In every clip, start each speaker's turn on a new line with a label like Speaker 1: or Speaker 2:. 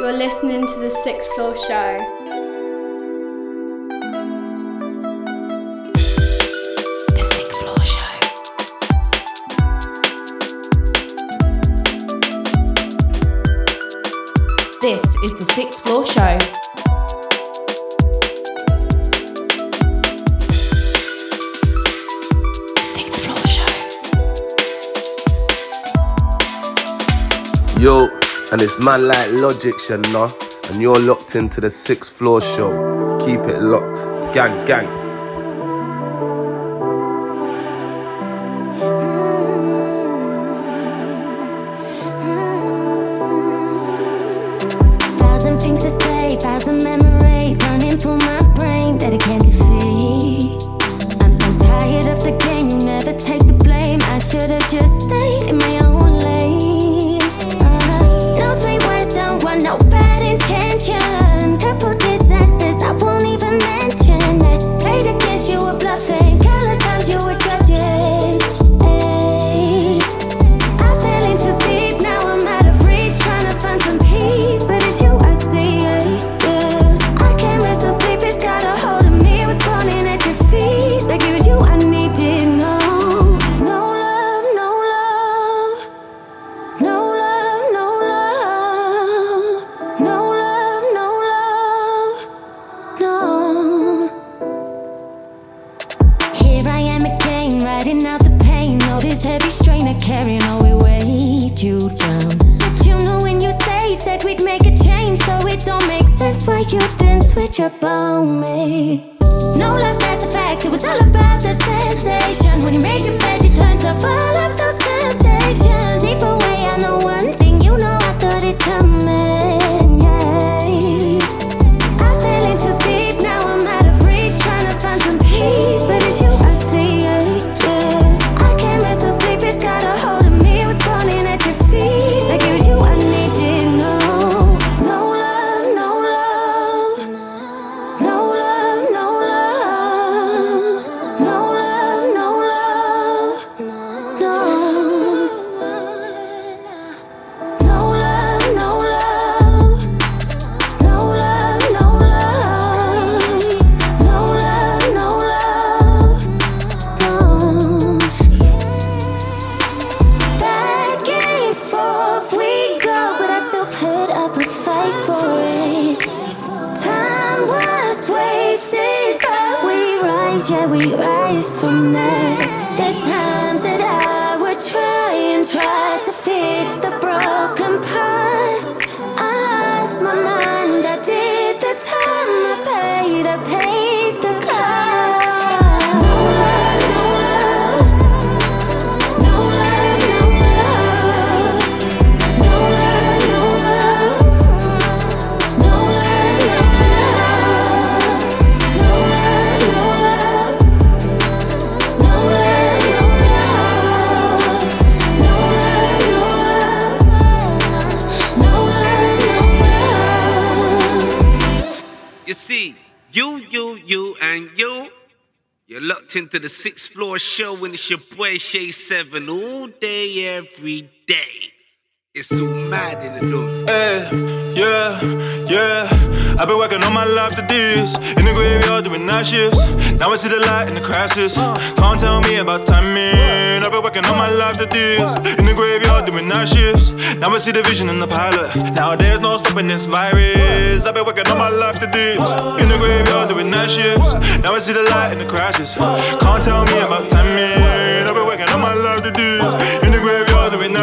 Speaker 1: You're listening to the Sixth Floor Show.
Speaker 2: The Sixth Floor Show. This is the Sixth Floor Show. The Floor Show.
Speaker 3: Yo, and it's man like Logic, you know. And you're locked into the sixth floor show. Keep it locked. Gang, gang.
Speaker 4: You're locked into the sixth floor show, and it's your boy Shay Seven all day, every day. It's so mad in the noise.
Speaker 5: Hey, yeah, yeah. I've been working all my life to this. In the graveyard doing night shifts. Now I see the light in the crisis. Can't tell me about timing. Been working all my life to this. In the graveyard doing night shifts. Now I see the vision in the pilot. Now there's no stopping this virus. I've been working all my life to this. In the graveyard doing night shifts. Now I see the light in the crisis. Can't tell me about timing. I've been working all my life to this. In the graveyard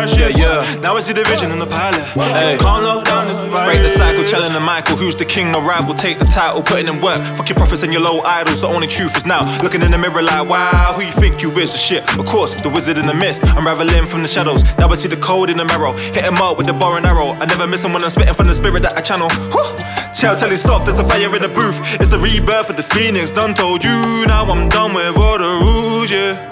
Speaker 5: night.
Speaker 6: Yeah, yeah.
Speaker 5: Now I see the vision in the pilot.
Speaker 6: Hey.
Speaker 5: Can't lock down this virus.
Speaker 6: Break the cycle, challenging Michael, who's the king, no rival. Take the title, putting in work. Fuck your prophets and your low idols. The only truth is now. Looking in the mirror like, wow, who you think you is? The Shit, of course, the wizard in the mist. Unraveling from the shadows. Now I see the code in the marrow. Hit him up with the bar and arrow. I never miss him when I'm spitting from the spirit that I channel. Whew. Tell, tell he stop, there's a fire in the booth. It's the rebirth of the phoenix. Done told you, now I'm done with all the rules, yeah.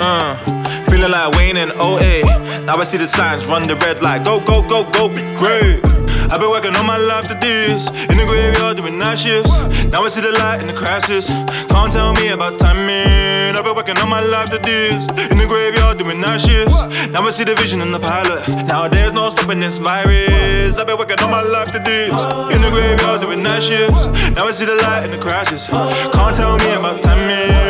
Speaker 6: Uh, feeling like Wayne in 08. Now I see the signs, run the red light. Go, go, go, go, be great. I've been working all my life to this. In the graveyard doing night shifts. Now I see the light in the crisis. Can't tell me about timing. I've been working
Speaker 5: on my life to this. In the graveyard doing night shifts. Now I see the vision in the pilot. Now there's no stopping this virus. I've been working on my life to this. In the graveyard doing night shifts. Now I see the light in the crashes. Can't tell me about timing.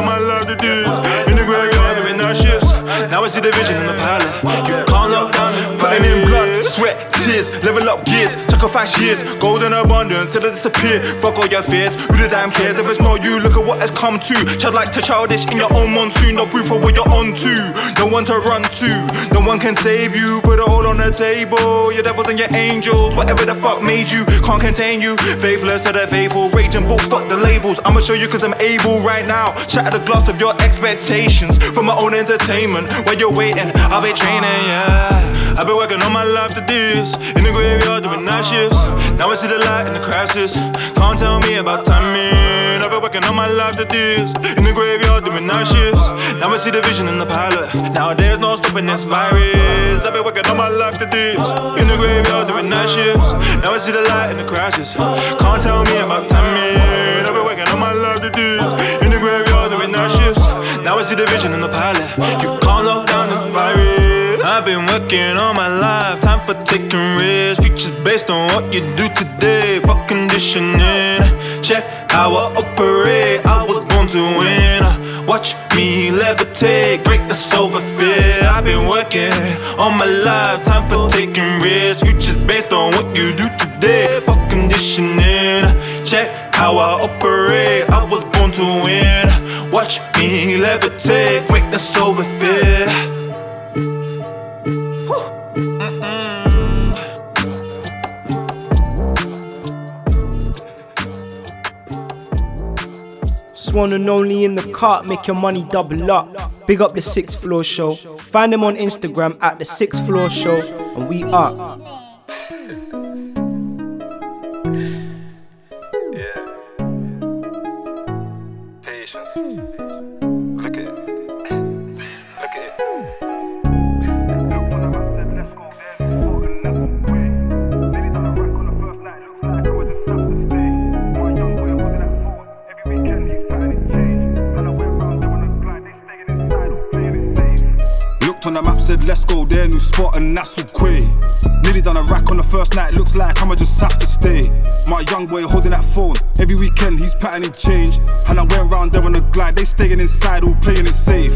Speaker 5: On my life to this. In the graveyard doing night shifts. Now I see the vision in the pilot. You can't lock down
Speaker 6: Putting in blood, sweat, tears, level up gears, sacrifice years, golden abundance till it disappear. Fuck all your fears, who the damn cares? If it's not you, look at what has come to. Child like to childish in your own monsoon, no proof of what you're on to. No one to run to, no one can save you. Put it all on the table, your devils and your angels, whatever the fuck made you, can't contain you. Faithless to the faithful, raging bull, fuck the labels. I'ma show you cause I'm able right now. Shatter the glass of your expectations for my own entertainment. While you're waiting, I'll be training, yeah. I've been working on my life to this. In the graveyard doing night shifts. Now I see the light in the crashes. Can't tell me about timing. I've been working on my life to this. In the graveyard doing night shifts. Now I see the vision in the pilot. Now there's no stopping this virus. I've been working on my life to this. In the graveyard doing night shifts. Now I see the light in the crashes. Can't tell me about timing. I've been working on my life to this. In the graveyard doing night shifts. Now I see the vision in the pilot. You can't virus. I've been working all my life, time for taking risks. Futures based on what you do today. Fuck conditioning. Check how I operate. I was born to win. Watch me levitate, greatness over fear. I've been working all my life, time for taking risks. Futures based on what you do today. Fuck conditioning. Check how I operate. I was born to win. Watch me levitate, greatness over fear.
Speaker 7: Swan and only in the cart, make your money double up. Big up the sixth floor show. Find them on Instagram at the sixth floor show, and we are.
Speaker 8: Said let's go there, new spot and that's Quay. Nearly done a rack on the first night, looks like I'ma just have to stay. My young boy holding that phone, every weekend he's patterning change. And I went round there on a glide, they staying inside, all playing it safe.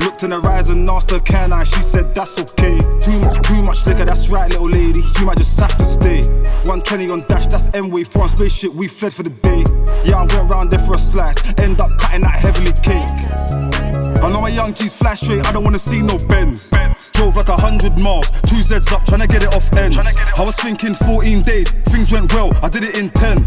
Speaker 8: Looked in the eyes and asked her, can I? She said that's okay. Too, too much liquor, that's right, little lady, you might just have to stay. 120 on dash, that's M-way, foreign spaceship, we fled for the day. Yeah, I went round there for a slice, end up cutting that heavily cake. I know my young G's fly straight, I don't wanna see no bends. Drove like a hundred miles, two Z's up, tryna get it off ends. I was thinking 14 days, things went well, I did it in 10.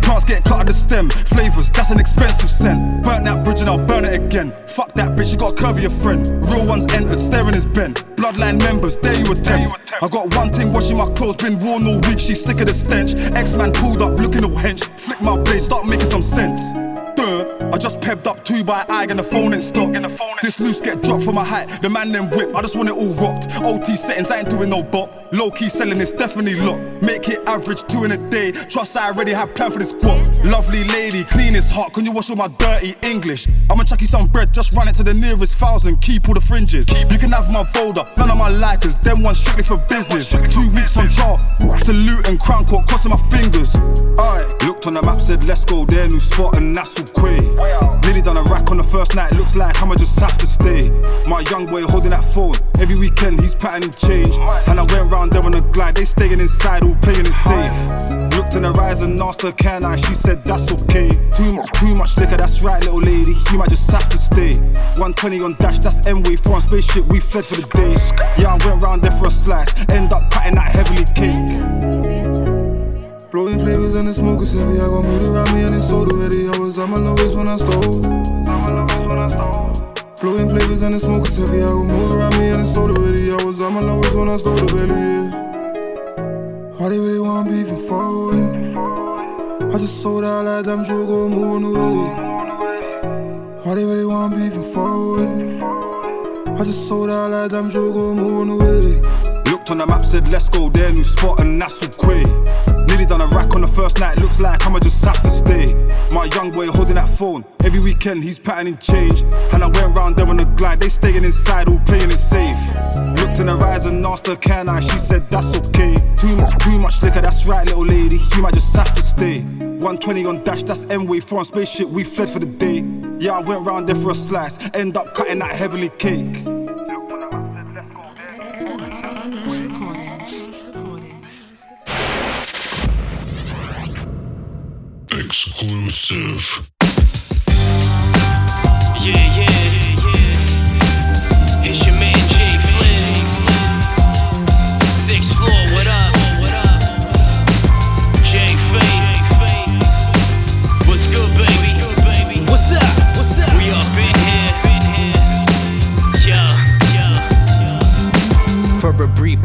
Speaker 8: Plants get cut at the stem, flavors, that's an expensive scent. Burnt that bridge and I'll burn it again. Fuck that bitch, you got a curvy your friend. Real ones entered, staring his bent. Bloodline members, there you attempt. I got one thing washing my clothes, been worn all week, she sick of the stench. X man pulled up, looking all hench. Flick my blade, start making some sense. Duh, I just pepped up two by eye and the phone ain't stopped. This loose get dropped from my height, the man then whip. I just want it all rocked. OT settings, I ain't doing no bop. Low key selling it's definitely locked. Make it average two in a day. Trust I already have planned for this guap. Lovely lady, clean as hot. Can you wash all my dirty English? I'ma chuck you some bread, just run it to the nearest thousand. Keep all the fringes. You can have my folder, none of my likers. Them ones strictly for business. Two weeks on chart, salute and crown court, crossing my fingers. Aye, looked on the map, said let's go there, new spot and that's all Quay. Done a rack on the first night, looks like I'ma just have to stay. My young boy holding that phone, every weekend he's patterning change. And I went round there on a glide, they staying inside, all playing it safe. Looked in the eyes and asked her, can I? She said that's okay. Too much, too much liquor, that's right, little lady, you might just have to stay. 120 on dash, that's M-way, foreign spaceship, we fled for the day. Yeah, I went round there for a slice, end up cutting that heavily cake.
Speaker 9: Blowing flavors and the smoke is heavy. I got mood around me and it's sold already. I was at my lowest when I stole. Blowing flavors and the smoke is heavy. I got mood around me and it's sold already. I was at my lowest when I stole the belly. Yeah. Why they really want beef and far away? I just sold out like damn Joe go moving away. Why they really want beef and far away? I just sold out like damn Joe go moving away.
Speaker 8: Looked on the map, said let's go there, new spot and that's Quay. Nearly done a rack on the first night, looks like I'ma just have to stay. My young boy holding that phone, every weekend he's patterning change. And I went round there on the glide, they staying inside, all playing it safe. Looked in her eyes and asked her, can I? She said, that's okay. Too, too much liquor, that's right, little lady, you might just have to stay. 120 on dash, that's M-Way, foreign spaceship, we fled for the day. Yeah, I went round there for a slice, end up cutting that heavenly cake.
Speaker 10: Exclusive.
Speaker 11: Yeah, yeah.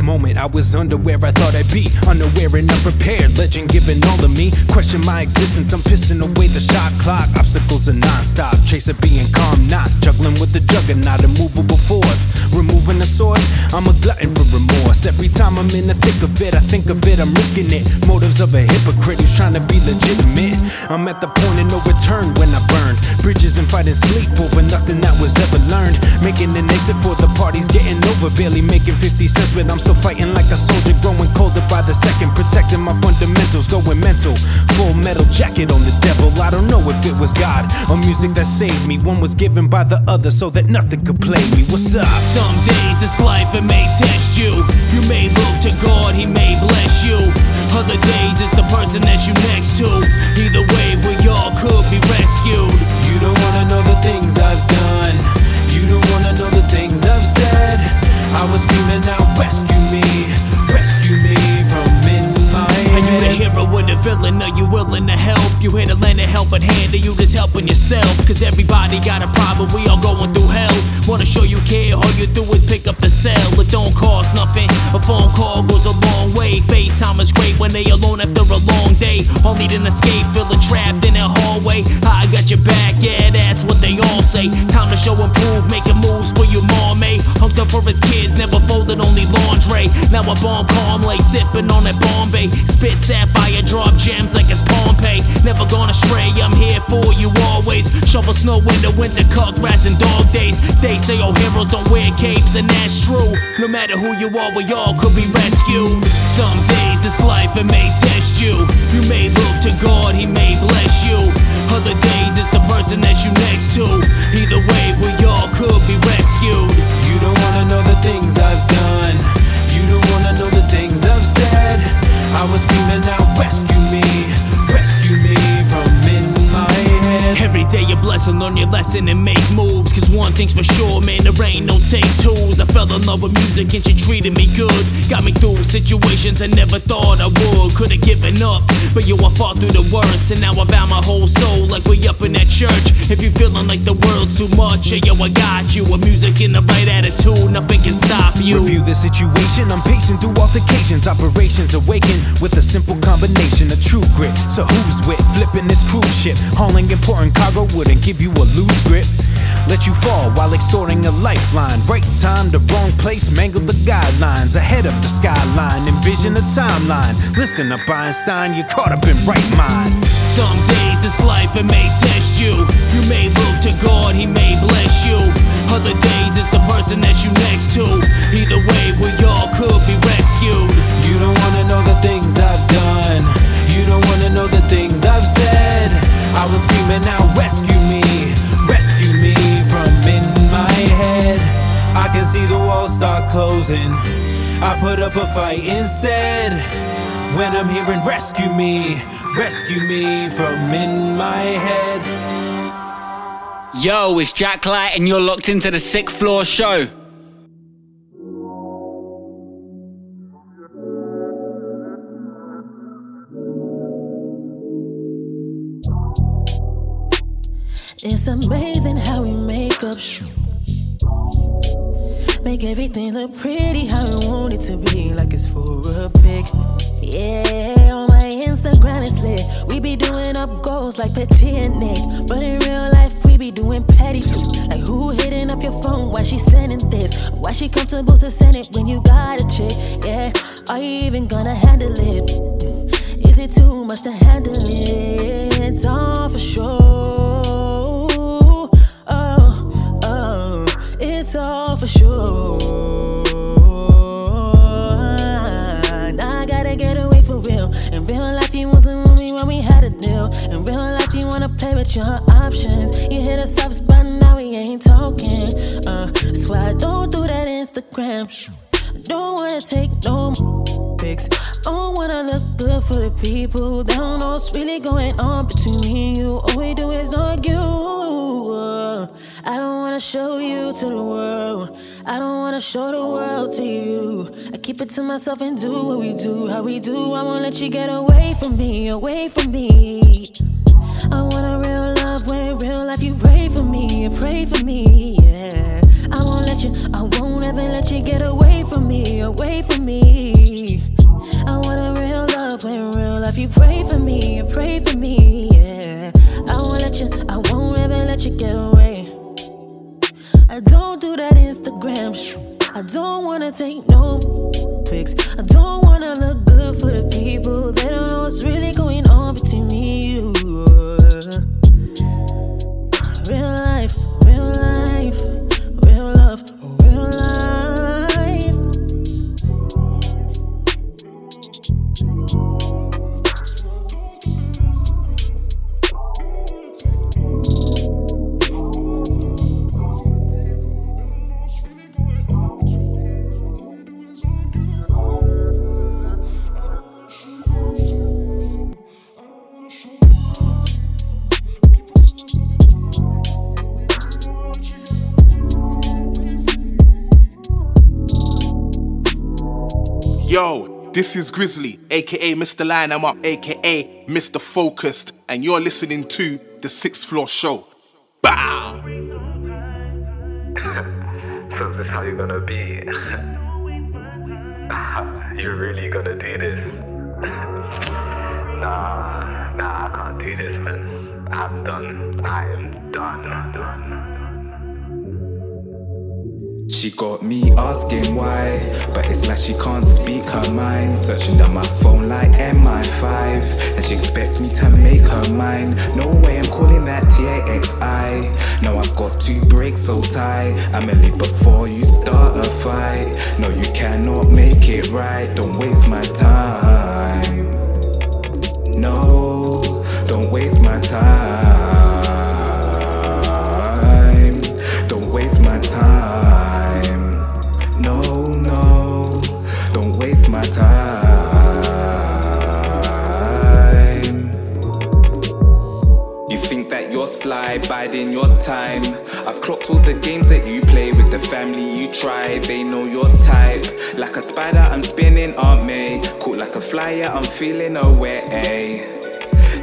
Speaker 12: Moment, I was under where I thought I'd be. Unaware and unprepared, legend giving all of me. Question my existence, I'm pissing away the shot clock. Obstacles are non-stop, chaser being calm, not juggling with the juggernaut, immovable force. Removing the source, I'm a glutton for remorse. Every time I'm in the thick of it, I think of it, I'm risking it. Motives of a hypocrite who's trying to be legitimate. I'm at the point of no return when I burned bridges and fighting sleep over nothing that was ever learned. Making an exit for the party's getting over, barely making 50 cents, but I'm still fighting like a soldier, growing colder by the second, protecting my fundamentals, going mental. Full metal jacket on the devil. I don't know if it was God or music that saved me. One was given by the other so that nothing could play me. What's up?
Speaker 11: Some days this life it may test you. You may look to God, He may bless you. Other days it's the person that you next to. Either way, we all could be rescued.
Speaker 12: You don't wanna know the things I've done. You don't wanna know the things I've said. I was screaming out, rescue me, rescue me from
Speaker 11: Are you the hero or the villain? Are you willing to help? You here to lend a helping hand, or you just helping yourself? Cause everybody got a problem, we all going through hell. Wanna show you care, all you do is pick up the cell. It don't cost nothing. A phone call goes a long way. FaceTime is great when they alone after a long day. All need an escape, feeling trapped in a hallway. I got your back, yeah, that's what they all say. Time to show and prove, making moves for you, mom, eh? Hunked up for his kids, never folded, only laundry. Now I bomb calmly, sipping on that Bombay. Spit sapphire, drop gems like it's Pompeii. Never gonna stray, I'm here for you always. Shovel snow in the winter, cut grass and dog days. They say, oh, heroes don't wear capes, and that's true. No matter who you are, we all could be rescued. Some days this life it may test you. You may look to God, He may bless you. Other days it's the person that you next to. Either way, we all could be rescued.
Speaker 12: You don't wanna know the things I've done. You don't wanna know the things I've said. I was screaming out, rescue me, rescue me from in head.
Speaker 11: Every day a blessing, learn your lesson and make moves. Cause one thing's for sure, man, there ain't no take twos. I fell in love with music and she treated me good. Got me through situations I never thought I would. Could've given up, but yo, I fought through the worst. And now I vow my whole soul like we up in that church. If you feeling like the world's too much, yo, I got you. With music in the right attitude, nothing can stop you.
Speaker 12: Review the situation, I'm pacing through altercations. Operations awaken with a simple combination of true grit. So who's with flipping this cruise ship? Hauling important cargo wouldn't give you a loose grip. Let you fall while extorting a lifeline. Right time, the wrong place, mangle the guidelines. Ahead of the skyline, envision a timeline. Listen up, Einstein, you're caught up in right mind.
Speaker 11: Some days this life it may test you. You may look to God, He may bless you. Other days it's the person that you next to. Either way, we all could be rescued.
Speaker 12: You don't wanna know the things I've done. You don't wanna know the things I've said. I was screaming out, rescue me, rescue me from in my head. I can see the walls start closing. I put up a fight instead. When I'm hearing rescue me, rescue me from in my head.
Speaker 13: Yo, it's Jack Light, and you're locked into the sixth floor show.
Speaker 14: It's amazing how we make up. Make everything look pretty how we want it to be, like it's for a picture. Yeah, on my Instagram it's lit. We be doing up goals like Petty and Nick. But in real life, we be doing petty. Like who hitting up your phone? Why she sending this? Why she comfortable to send it when you got a chick? Yeah, are you even gonna handle it? Mm. Is really too much to handle it. It's all for sure. For. I gotta get away for real. In real life, you wasn't with me when we had a deal. In real life, you wanna play with your options. You hit a soft spot, now we ain't talking. Uh, that's why I don't do that Instagram. Don't wanna take no pics. I don't wanna look good for the people. They don't know what's really going on between me and you. All we do is argue. I don't wanna show you to the world. I don't wanna show the world to you. I keep it to myself and do what we do, how we do. I won't let you get away from me, away from me. I want a real love when real life you pray for me, you pray for me, yeah. I won't let you, I won't ever let you get away from me, away from me. I want a real love when real life you pray for me, you pray for me, yeah. I won't let you, I won't ever let you get away. I don't do that Instagram sh- I don't wanna take no pics. I don't wanna look good for the people. They don't know what's really going on
Speaker 10: Yo, this is Grizzly, aka Mr. Line I'm Up, aka Mr. Focused, and you're listening to The Sixth Floor Show. Bow!
Speaker 15: So is this how you're gonna be? you're really gonna do this? nah, nah, I can't do this, man. I'm done. I am done.
Speaker 16: She got me asking why, but it's like she can't speak her mind. Searching down my phone like MI5, and she expects me to make her mind. No way I'm calling that TAXI. No, I've got to break so tight. I'ma before you start a fight. No, you cannot make it right. Don't waste my time. Biding your time. I've clocked all the games that you play with the family you try. They know your type. Like a spider, I'm spinning, Aunt May. Caught like a flyer, I'm feeling away.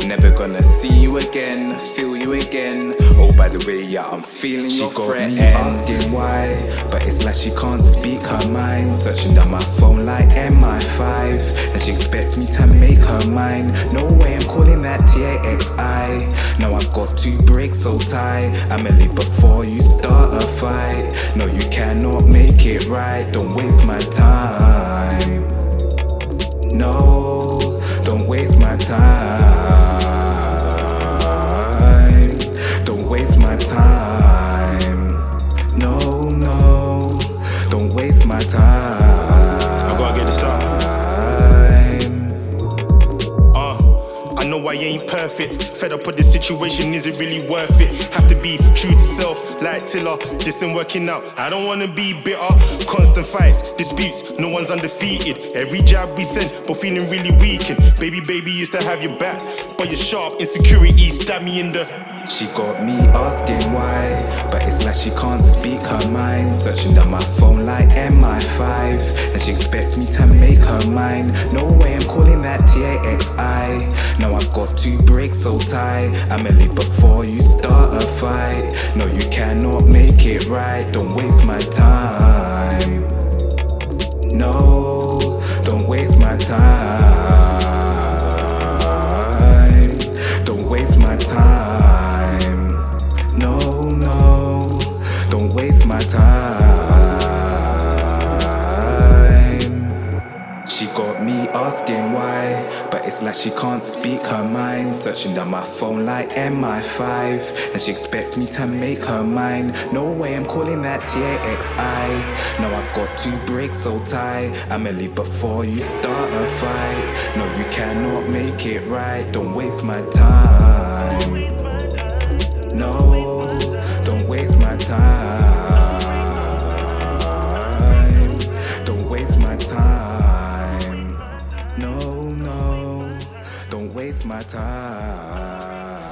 Speaker 16: Never gonna see you again, feel you again. Oh, by the way, yeah, I'm feeling
Speaker 17: She
Speaker 16: your
Speaker 17: me
Speaker 16: asking why, but it's like she can't speak her mind. Searching down my phone like MI5, and she expects me to make her mine. No way I'm calling that TAXI. No, I've got to break so tight. I'ma leave before you start a fight. No, you cannot make it right. Don't waste my time. No, don't waste my time.
Speaker 18: I ain't perfect. Fed up with this situation, is it really worth it? Have to be true to self, like Tiller. This ain't working out. I don't wanna be bitter. Constant fights, disputes, no one's undefeated. Every jab we send, but feeling really weakened. Baby, baby used to have your back, but your sharp insecurity stab me in the.
Speaker 16: She got me asking why, but it's like she can't speak her mind. Searching down my phone like MI5, and she expects me to make her mine. No way I'm calling that TAXI. No, I've got to break so tight. I'ma before you start a fight. No, you cannot make it right. Don't waste my time. No, my time. Don't waste my time. No, no, don't waste my time. She got me asking why, but it's like she can't speak her mind. Searching down my phone like MI5, and she expects me to make her mind. No way I'm calling that TAXI. No, I've got to break so tight. I'ma leave before you start a fight. No, you cannot make it right. Don't waste my time. Don't my time.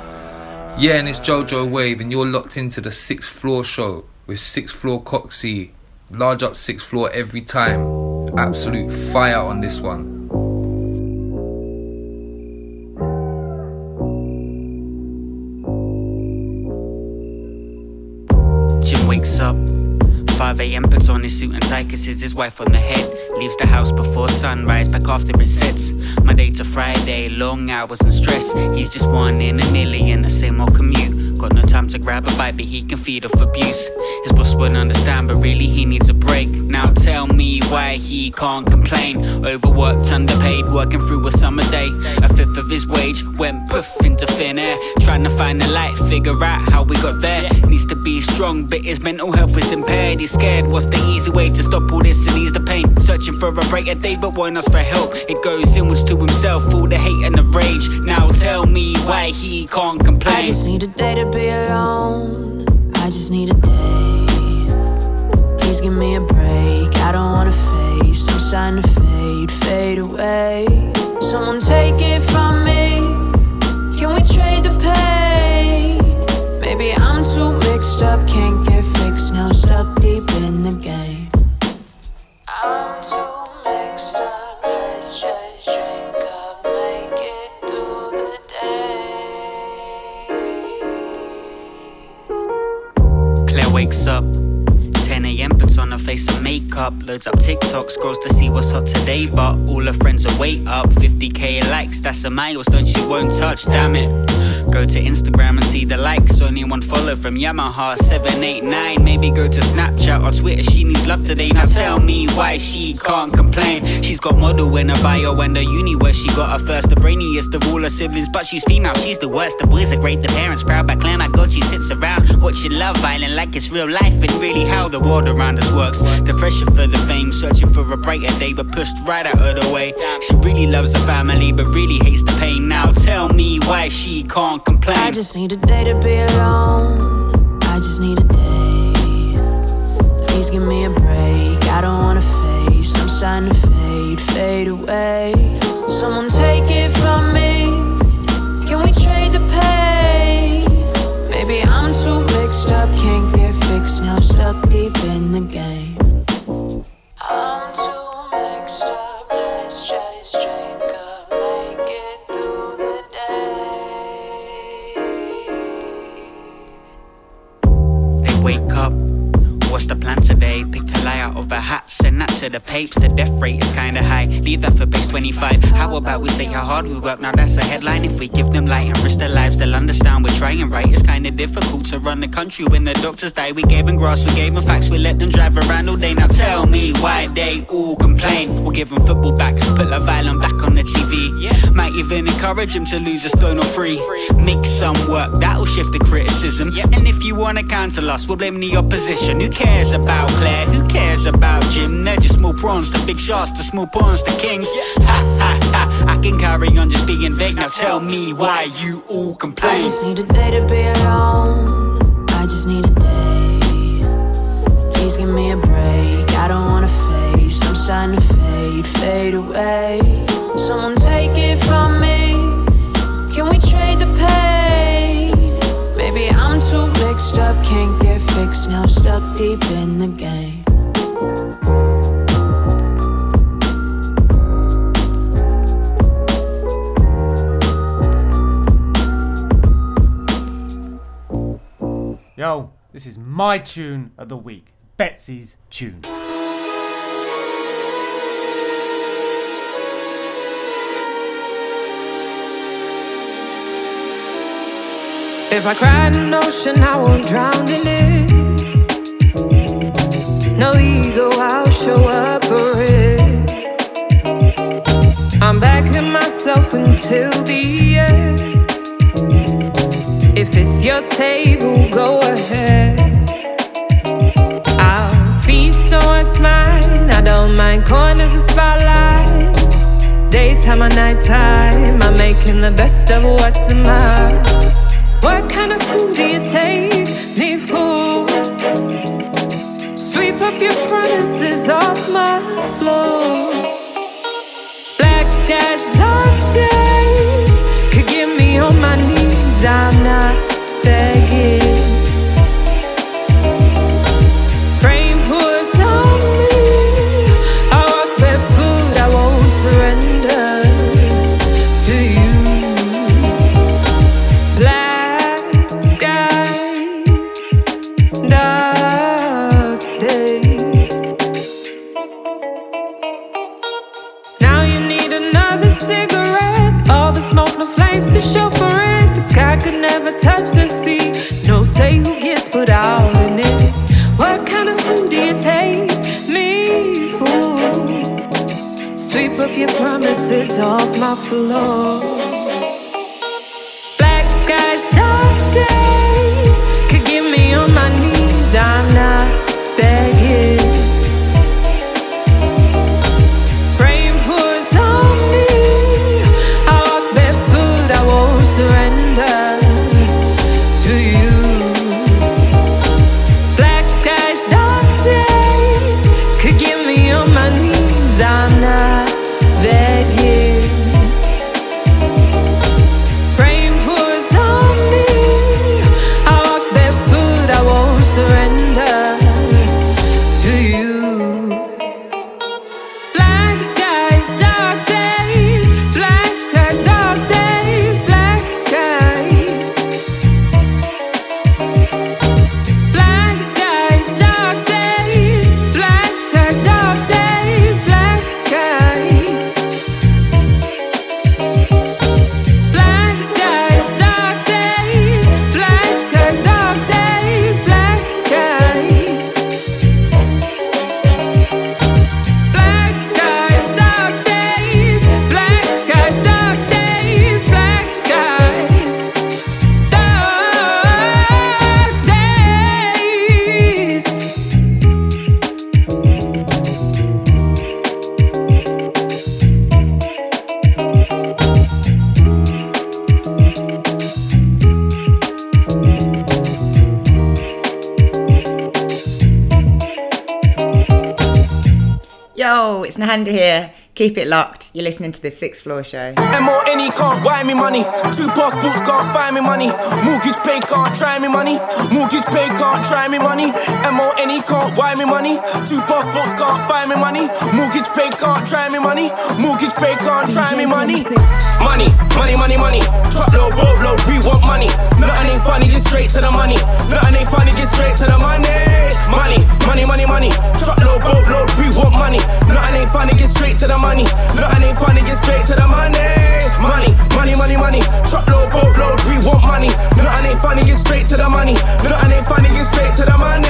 Speaker 3: Yeah, and it's Jojo Wave, and you're locked into the sixth floor show with sixth floor Coxie. Large up sixth floor every time. Absolute fire on this one.
Speaker 13: Jim wakes up. 5 a.m. puts on his suit and tie, kisses his wife on the head. Leaves the house before sunrise, back after it sets. Monday to Friday, long hours and stress. He's just one in a million, the same old commute. Got no time to grab a bite, but he can feed off abuse. His boss wouldn't understand, but really he needs a break. Now tell me why he can't complain. Overworked, underpaid, working through a summer day. A fifth of his wage went poof into thin air. Trying to find a light, figure out how we got there. Needs to be strong, but his mental health is impaired. He's scared. What's the easy way to stop all this and ease the pain? Searching for a break brighter day, but why not ask for help? It goes inwards to himself, all the hate and the rage. Now tell me why he can't complain.
Speaker 19: I just need a day to be alone. I just need a day. Please give me a break. I don't wanna face. I'm starting to fade, fade away. Someone take it from me. Can we trade the pain? Maybe I'm too mixed up, can't get fixed. Now stuck deep in the game. I'm
Speaker 13: on a face of makeup. Loads up TikTok, scrolls to see what's hot today. But all her friends are way up. 50k likes, that's a milestone she won't touch, damn it. Go to Instagram and see the likes. Only one follow from Yamaha 789. Maybe go to Snapchat or Twitter. She needs love today. Now tell me why she can't complain. She's got model in her bio and her uni where she got her first. The brainiest of all her siblings, but she's female. She's the worst. The boys are great, the parents proud. But Claire, my God, she sits around watching Love Island like it's real life and really how the world around us works. The pressure for the fame, searching for a brighter day, but pushed right out of the way. She really loves her family, but really hates the pain. Now tell me why she can't complain.
Speaker 19: I just need a day to be alone. I just need a day. Please give me a break. I don't wanna face. I'm starting to fade, fade away. Someone take it from me. Can we trade the pain? Maybe I'm too mixed up, can't get fixed. Now stuck deep in the game.
Speaker 13: To the papes. The death rate is kinda high. Leave that for base 25. How about we say how hard we work? Now that's a headline. If we give them light and risk their lives, they'll understand we're trying right. It's kinda difficult to run the country when the doctors die. We gave them grass, we gave them facts, we let them drive around all day. Now tell me why they all complain. We'll give them football back, put Love Island back on the TV. Might even encourage them to lose a stone or three. Make some work, that'll shift the criticism. And if you wanna cancel us, we'll blame the opposition. Who cares about Claire? Who cares about Jim? They're just small prawns to big sharks to small prawns to kings. Ha ha ha! I can carry on just being vague. Now tell me why you all complain.
Speaker 19: I just need a day to be alone. I just need a day. Please give me a break. I don't wanna face. I'm starting to fade, fade away. Someone take it from me. Can we trade the pain? Maybe I'm too mixed up, can't get fixed. Now stuck deep in the game.
Speaker 7: Yo, this is my tune of the week. Betsy's tune.
Speaker 20: If I cried an ocean, I won't drown in it. No ego, I'll show up for it. I'm backing myself with your table, go ahead. I'll feast on what's mine. I don't mind corners of spotlight. Daytime or nighttime, I'm making the best of what's in mine. What kind of food do you take me for? Sweep up your promises off my floor. Black skies, dark days could get me on my knees. I'm not promises off my floor.
Speaker 21: Keep it locked. You're listening to the Sixth Floor Show.
Speaker 22: M-O-N-E can't buy me money. Two passports can't find me money. Mortgage pay can't try me money. Mortgage pay can't try me money. M-O-N-E can't buy me money. Two passports can't find me money. Mortgage pay can't try me money. Mortgage pay can't try me money. Money, money, money, money. Truckload, boatload, we want money. Nothing ain't funny, get straight to the money. Nothing ain't funny, get straight to the money. Money, money, money, money. Truckload, boatload, we want money. Nothing ain't funny, get straight to the money. Nothing ain't funny, get straight to the money. Money, money, money, money. Truckload, boatload, we want money. Nothing ain't funny, get straight to the money. Nothing ain't funny, get straight to the money.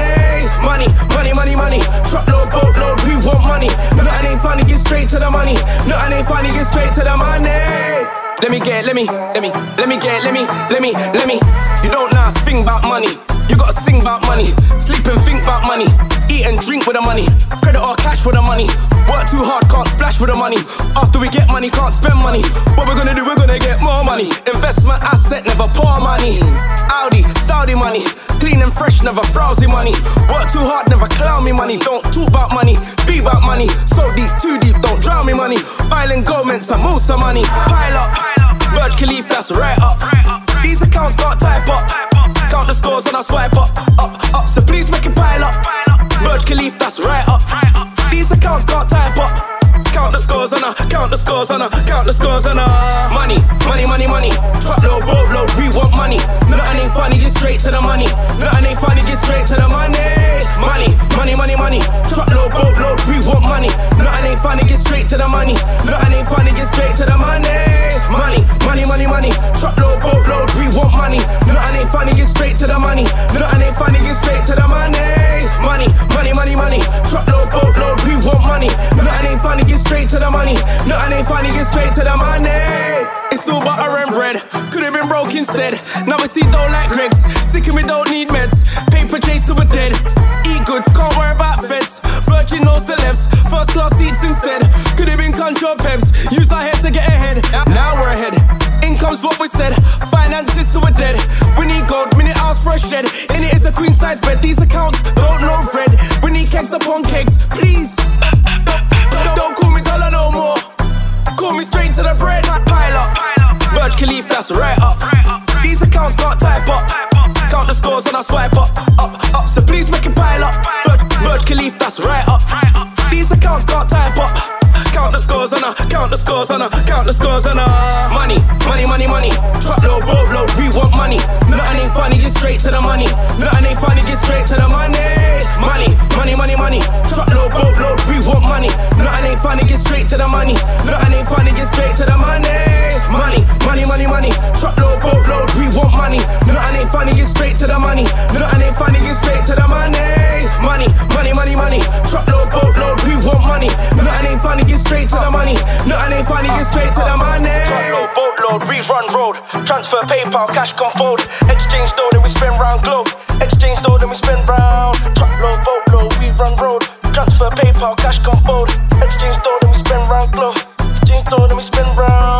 Speaker 22: Money, money, money, money. Truckload, boatload, we want money. Nothing ain't funny, get straight to the money. Nothing ain't funny, get straight to the money. Let me get, let me, let me, let me get, let me, let me, let me. You don't know a thing about money. You gotta sing about money. Sleep and think about money. Eat and drink with the money. Credit or cash for the money. Work too hard, can't splash with the money. After we get money, can't spend money. What we're gonna do, we're gonna get more money. Investment asset, never poor money. Audi, Saudi money. Clean and fresh, never frowsy money. Work too hard, never clown me money. Don't talk about money, be about money. So deep, too deep, don't drown me money. Island government, some most of money. Pile up, Burj Khalif, that's right up. These accounts can't type up. Count the scores and I swipe up, up, up. So please make it pile up. Burj Khalif, that's right up. These accounts can't type up. Count the scores and I count the scores and I count the scores and I money, money, money, money. Truckload, boatload, we want money. Nothing ain't funny, get straight to the money. Nothing ain't funny, get straight to the money. Money, money, money, money. Truckload, boatload, we want money. Nothing ain't funny, get straight to the money. Nothing ain't funny, get straight to the money. Money, money, money. Truckload, boatload, we want money. Nothing ain't funny, get straight to the money. Nothing ain't funny, get straight to the money. Money, money, money, money. Truckload, boatload, we want money. Nothing ain't funny, get straight to the money. Nothing ain't funny, get straight to the money. It's all butter and bread. Could have been broke instead. Now we see though like Greggs. Sick of me, don't need meds. Paper chase till we're dead. Eat good, can't worry about feds. Virgin knows the lefts. First class seats instead. Could have been control peps. Used Fresh for shed. In it is a queen size bed. These accounts don't know red. We need cakes upon cakes, please. Don't, don't call me dollar no more. Call me straight to the bread. Pile up. Burj Khalif, that's right up. These accounts can't type up. Count the scores and I swipe up. Up, up. So please make it pile up. Bird, Burj Khalif, that's right up. count the scores on her, count the scores on her. Money, money, money, money. Truckload, blow, blow, we want money. Nothing ain't funny, get straight to the money. Nothing ain't funny, get straight to the money. Money, money, money, money. Truckload, blow, blow, we want money. Nothing ain't funny, get straight to the money. Nothing ain't funny, get straight to the money money, money, money, money. Truckload, boatload, we want money. Nothing ain't funny, get straight to the money. Nothing ain't funny, get straight to the money. Money, money, money, money. Truckload, boatload, we want money. Nothing ain't funny, get straight to the money. Nothing ain't funny, get straight to the money. Truckload, boatload, we run road. Transfer, PayPal, cash can fold. Exchange though, then we spin round globe. Exchange though, then we spin round. Truckload, boatload, we run road. Transfer, PayPal, cash can fold. Exchange though, then we spin round globe. Exchange though, then we spin round.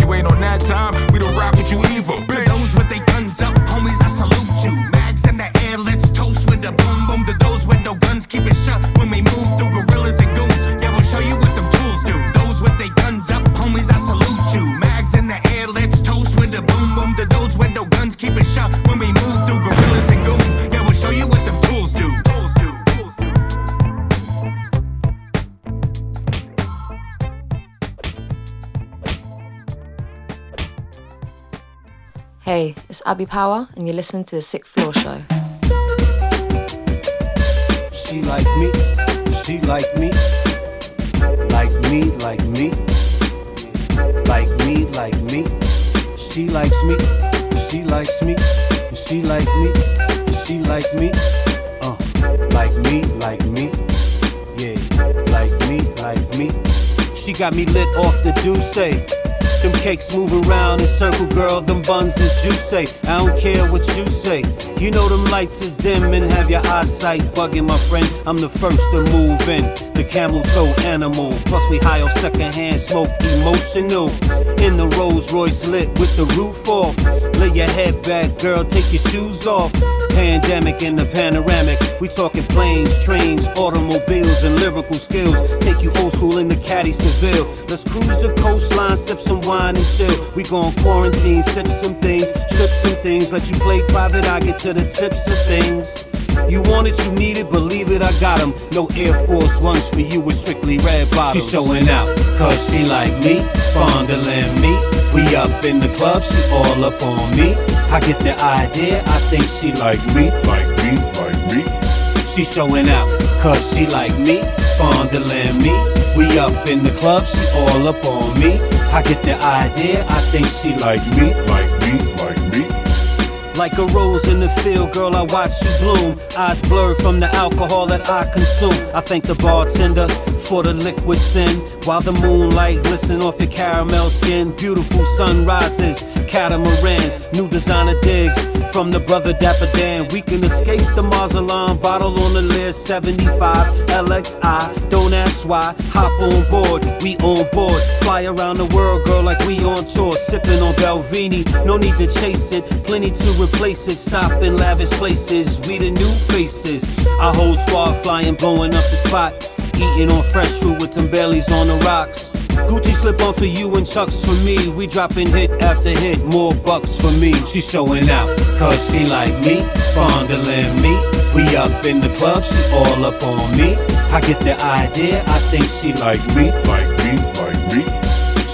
Speaker 23: You
Speaker 24: ain't on that time. We don't rock with you either.
Speaker 25: Abby Power, and you're listening to the Sixth Floor Show.
Speaker 26: She like me, she like me, like me, like me, like me, like me. She likes me, she likes me, she like me, she like me, uh, like me, like me, yeah, like me, like me. She got me lit off the Douce. Them cakes move around in circle, girl. Them buns is juicy. I don't care what you say. You know them lights is dim and have your eyesight bugging, my friend. I'm the first to move in. The camel toe animal. Plus we high on secondhand smoke, emotional. In the Rolls Royce lit with the roof off. Lay your head back, girl. Take your shoes off. Pandemic in the panoramic. We talking planes, trains, automobiles, and lyrical skills. Take you old school in the caddy Seville. Let's cruise the coastline, sip some wine and chill. We gon' quarantine, sip some things, strip some things. Let you play private, I get to the tips of things. You want it, you need it, believe it, I got 'em. No Air Force Ones for you it's strictly red bottoms. She showing out, cause she like me, fondling me. We up in the club, she all up on me. I get the idea, I think she like me, like me, like me. She showing out, cause she like me, fondling me. We up in the club, she all up on me. I get the idea, I think she like me, like me, like me. Like a rose in the field, girl, I watch you bloom. Eyes blurred from the alcohol that I consume. I thank the bartender for the liquid sin. While the moonlight glisten off your caramel skin. Beautiful sunrises, catamarans, new designer digs. From the brother Dapper Dan, we can escape the mausoleum. Bottle on the list, 75 LXI. Don't ask why, hop on board, we on board. Fly around the world, girl, like we on tour. Sipping on Belvini, no need to chase it. Plenty to replace it. Stop in lavish places, we the new faces. Our whole squad flying, blowing up the spot. Eating on fresh food with some bellies on the rocks. Gucci slip on for you and Chucks for me. We dropping hit after hit, more bucks for me. She showing out, cause she like me, fondling me. We up in the club, she all up on me. I get the idea, I think she like me, like me, like me.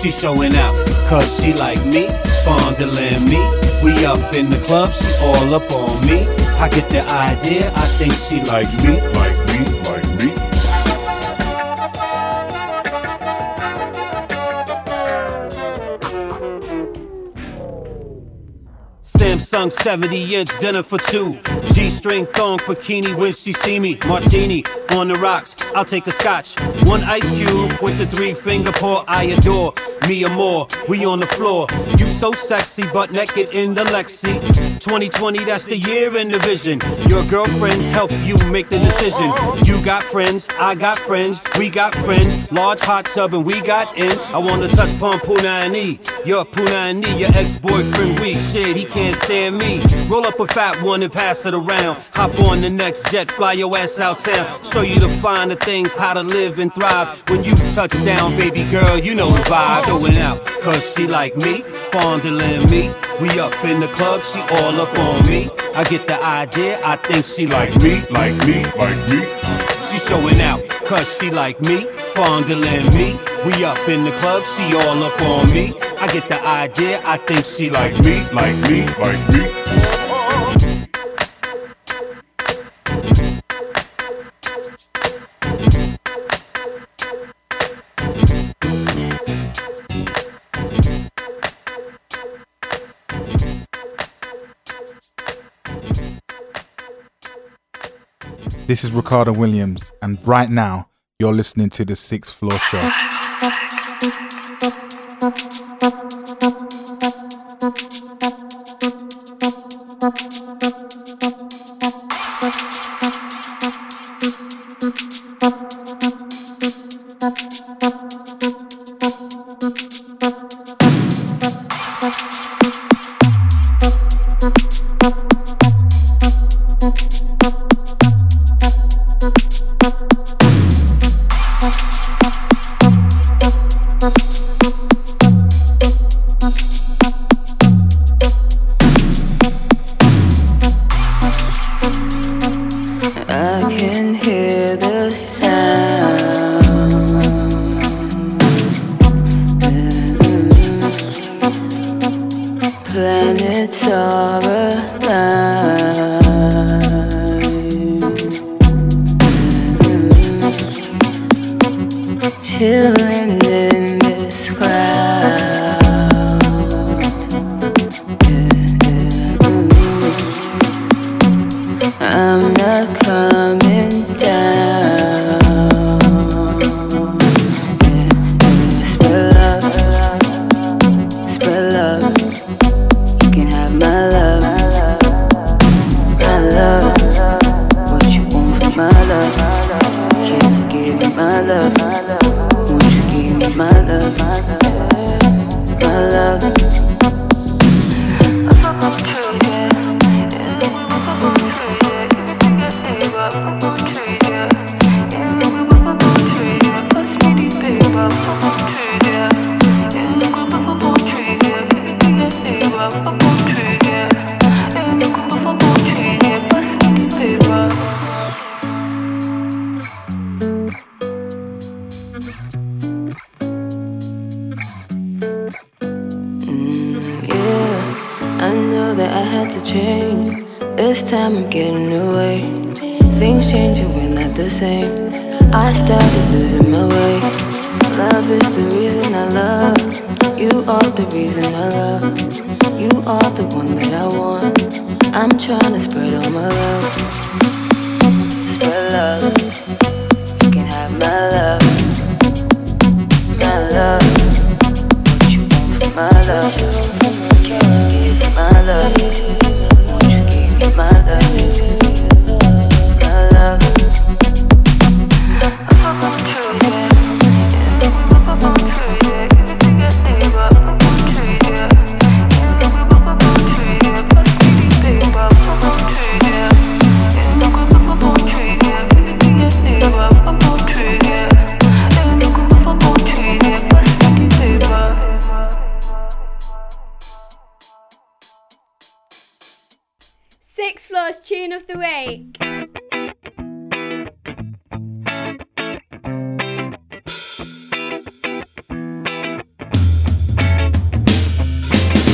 Speaker 26: She showing out, cause she like me, fondling me. We up in the club, she all up on me. I get the idea, I think she like me, like me, Samsung 70 inch dinner for two. G string thong bikini when she see me. Martini on the rocks, I'll take a scotch. One ice cube with the three finger paw I adore. Me and more, we on the floor. You so sexy, but naked in the Lexi. 2020, that's the year in the vision. Your girlfriends help you make the decision. You got friends, I got friends, we got friends. Large hot tub and we got ends. I wanna touch Pump Puna and E. Your Puna and E, your ex-boyfriend weak. Shit, he can't stand me. Roll up a fat one and pass it around. Hop on the next jet, fly your ass out town. Show you to find the things, how to live and thrive. When you touch down, baby girl, you know the vibe. Going out, cause she like me, fondling me. We up in the club, she all up on me. I get the idea, I think she like me, like me, like me. She showing out, cause she like me, fondling me. We up in the club, she all up on me. I get the idea, I think she like me, like me, like me.
Speaker 27: This is Ricardo Williams, and right now you're listening to The Sixth Floor Show.
Speaker 28: Thank the
Speaker 1: Week.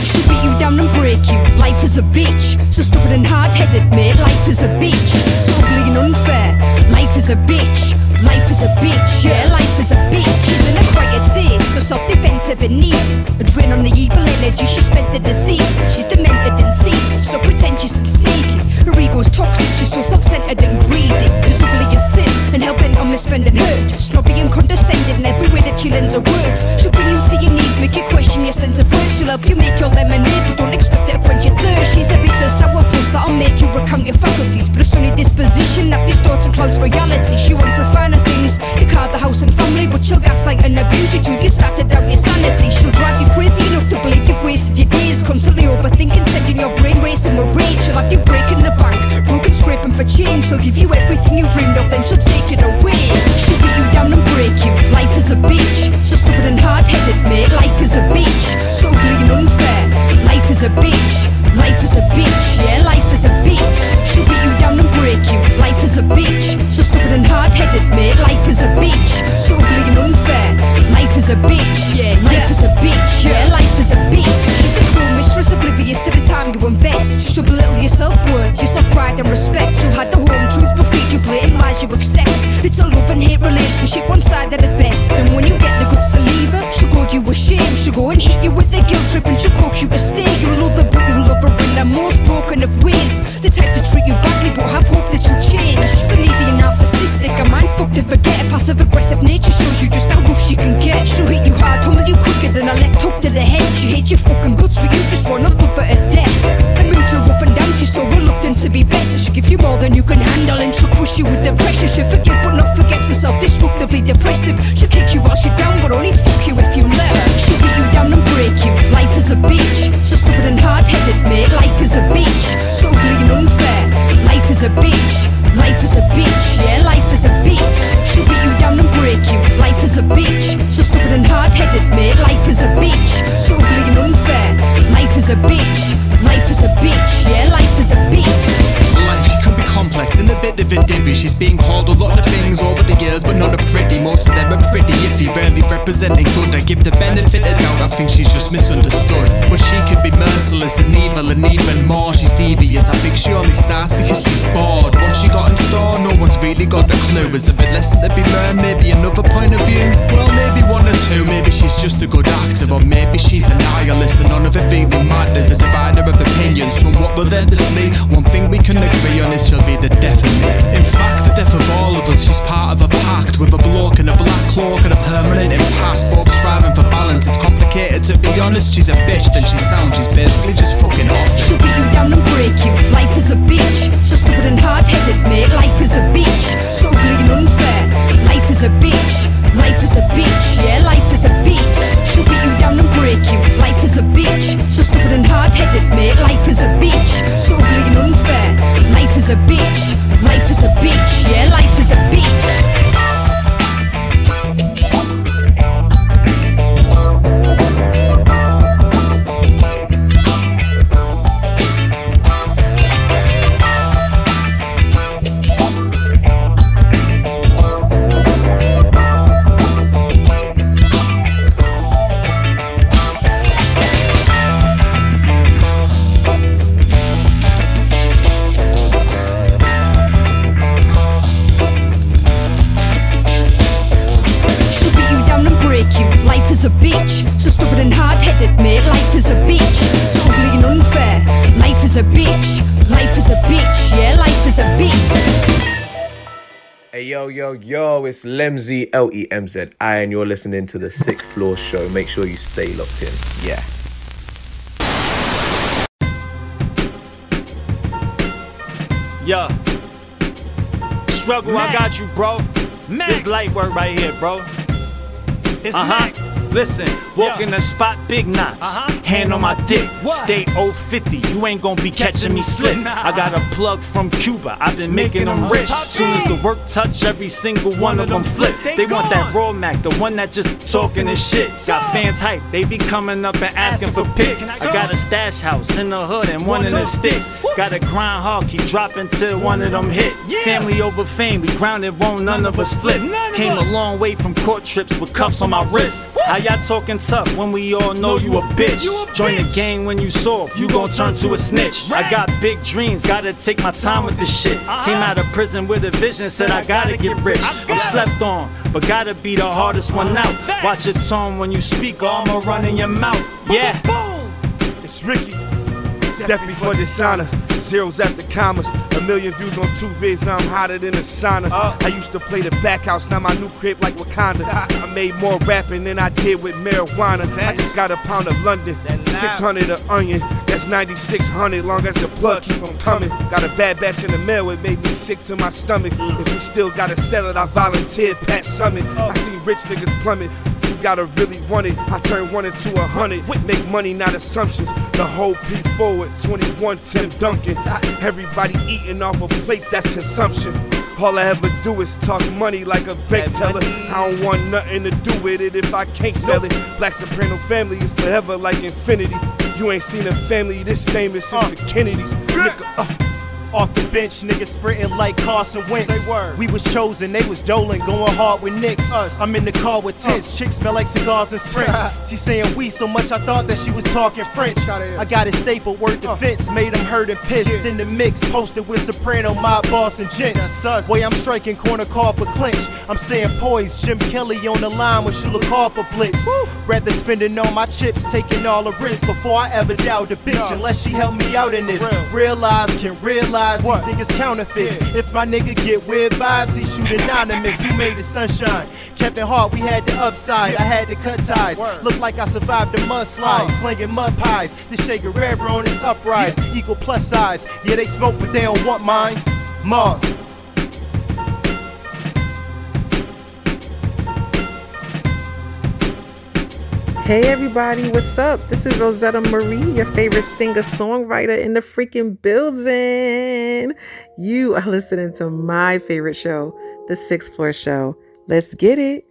Speaker 29: She'll beat you down and break you. Life is a bitch. So stupid and hard headed, mate. Life is a bitch. So ugly and unfair. Life is a bitch. Life is a bitch. Yeah, life is a bitch. She's in a quiet taste. So self defensive and neat. A drain on the evil energy she spent to deceive. She's demented and see. So pretentious and sneaky. Her ego's toxic. She's so self centered and greedy. As ugly as sin. And hell bent on misspending hurt. Snobby and condescending in every way that she lends her words. She'll bring you to make you question your sense of worth. She'll help you make your lemonade, but don't expect it to quench your thirst. She's a bitter sour puss that'll make you recount your faculties. But a sunny disposition that distorts and clouds reality. She wants the finer things, the car, the house, and family, but she'll gaslight and abuse you till you start to doubt your sanity. She'll drive you crazy enough to believe you've wasted your days, constantly overthinking, sending your brain racing with rage. She'll have you breaking the bank, broken, scraping for change. She'll give you everything you dreamed of, then she'll take it away. She'll beat you down and break you. Life is a bitch, so stupid and hard headed, mate. Life is a bitch, so ugly and unfair. Life is a bitch, life is a bitch, yeah, life is a bitch. She'll beat you down and break you. Life is a bitch, so stupid and hard headed, mate. Life is a bitch, so ugly and unfair. Life is a bitch, yeah, life is a bitch, yeah, life is a bitch. She's a cruel mistress, oblivious to the time you invest. She'll belittle your self worth, your self pride and respect. She'll hide the home truth, but feed you blatant lies you accept. It's a love and hate relationship, one sided at best. And when you get the guts to leave her, she'll call you a shame. She'll go and hit you with a guilt trip and she'll coax you to stay. You'll love the but you'll love her the most broken of ways. The type to treat you badly, but have hope that you'll change. Needy and narcissistic, a mind fucked to forget. Passive aggressive nature shows you just how rough she can get. She'll hit you hard, humble you quicker than a left hook to the head. She hates your fucking guts, but you just wanna love her to death. And moves her and she's so reluctant to be better. She'll give you more than you can handle, and she'll crush you with the pressure. She'll forgive but not forget herself, destructively depressive. She'll kick you while she's down, but only fuck you if you let her. She'll beat you down and break you. Life is a bitch, so stupid and hard headed, mate. Life is a bitch, so ugly and unfair. Life is a bitch, life is a bitch, yeah, life is a bitch. She'll beat you down and break you. Life is a bitch, so stupid and hard headed, mate. Life is a bitch, so ugly and unfair. Life is a bitch, life is a bitch, yeah, life is a bitch.
Speaker 30: Can be complex and a bit of a divvy. She's been called a lot of things over the years, but none are pretty. Most of them are pretty iffy, barely
Speaker 31: representing good. I give the benefit of doubt, I think she's just misunderstood. But she could be merciless and evil, and even more, she's devious. I think she only starts because she's bored. What she got in store, no one's really got a clue. Is there a lesson to be learned? Maybe another point of view? Well, maybe one or two. Maybe she's just a good actor, or maybe she's a nihilist, and none of it really matters. A divider of opinions, somewhat relentlessly. One thing we can agree on is she'll be the death of me. In fact, the death of all of us, she's part of a pact with a bloke in a black cloak and a permanent impasse. Both striving for balance. It's complicated to be honest. She's a bitch, then she sounds. She's basically just fucking off.
Speaker 29: She'll beat you down and break you. Life is a bitch. So stupid and hard headed, mate. Life is a bitch. So ugly and unfair. Life is a bitch. Life is a bitch. Yeah, life is a bitch. She'll beat you down and break you. Life is a bitch. So stupid and hard headed, mate. Life is a bitch. So ugly and unfair. Life is a bitch. Life is a bitch. Yeah, life is a bitch.
Speaker 32: Yo yo yo, it's Lemzy L E M Z I, and you're listening to the Sixth Floor Show. Make sure you stay locked in. Yeah.
Speaker 7: Yeah. Struggle, I got you, bro. This light work right here, bro.
Speaker 23: It's
Speaker 7: uh
Speaker 23: Mac.
Speaker 7: Listen, walk in the spot, big knots.
Speaker 23: Uh-huh.
Speaker 7: Hand on my dick,
Speaker 23: What?
Speaker 7: stay 050. You ain't gonna be catching me slip.
Speaker 23: Nah.
Speaker 7: I got a plug from Cuba, I've been making them rich. Soon as the work touch, every single one of them flip. They want that raw Mac, the one that just talking this shit. Got fans hype, they be coming up and asking for pics. I got a stash house in the hood and one in the sticks. Got a grind hard, keep dropping till one of them hit. Family over fame, we grounded, won't none of us flip. Came a long way from court trips with cuffs on my wrist. How y'all talking tough when we all know you a bitch? Join the gang when you soft, you gon' turn to a snitch. I got big dreams, gotta take my time with this shit. Came out of prison with a vision, said I gotta get rich. I'm slept on, but gotta be the hardest one out. Watch your tone when you speak, or I'ma run in your mouth. Yeah.
Speaker 33: It's Ricky. Death before dishonor. Zeros after commas. A million views on two vids, now I'm hotter than a sauna. I used to play the back house, now my new crib like Wakanda. I made more rapping than I did with marijuana. I just got a pound of London. 600 of onion, that's 9600 long as the plug keep on coming. Got a bad batch in the mail, it made me sick to my stomach. If we still gotta sell it, I volunteered Pat Summitt. I seen rich niggas plummet. Gotta really want it. I turn one into a hundred. Make money, not assumptions. The whole P forward, 21 Tim Duncan. Everybody eating off of plates, that's consumption. All I ever do is talk money like a bank teller. I don't want nothing to do with it if I can't sell it. Black Soprano family is forever like infinity. You ain't seen a family this famous since the Kennedys. Nigga, uh.
Speaker 34: Off the bench, niggas sprinting like Carson Wentz. We was chosen, they was doling, going hard with Knicks. I'm in the car with tents, chicks smell like cigars and sprints. she saying we so much I thought that she was talking French. I got it staple, word defense, Vince, made him hurt and pissed. In the mix, posted with Soprano, my boss and gents. Boy, I'm striking corner call for clinch. I'm staying poised, Jim Kelly on the line with Shula call for blitz. Rather spending all my chips, taking all the risks before I ever doubt a bitch. Unless she help me out in this. Realize, can realize these niggas counterfeits. If my nigga get weird vibes, he shoot anonymous. Who made the sunshine? Kevin Hart, we had the upside. I had to cut ties. Look like I survived the mudslide, uh. slinging mud pies. This Shea Guerrero on his uprise, equal plus size. Yeah, they smoke, but they don't want mines. Mars.
Speaker 35: Hey everybody, what's up? This is Rosetta Marie, your favorite singer songwriter in the freaking building. You are listening to my favorite show, The Sixth Floor Show. Let's get it.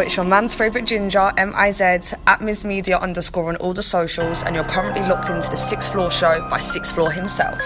Speaker 36: It's
Speaker 37: your man's favourite ginger, M-I-Z, at Ms Media underscore on all the socials, and you're currently locked into the Sixth Floor Show by Sixth Floor himself.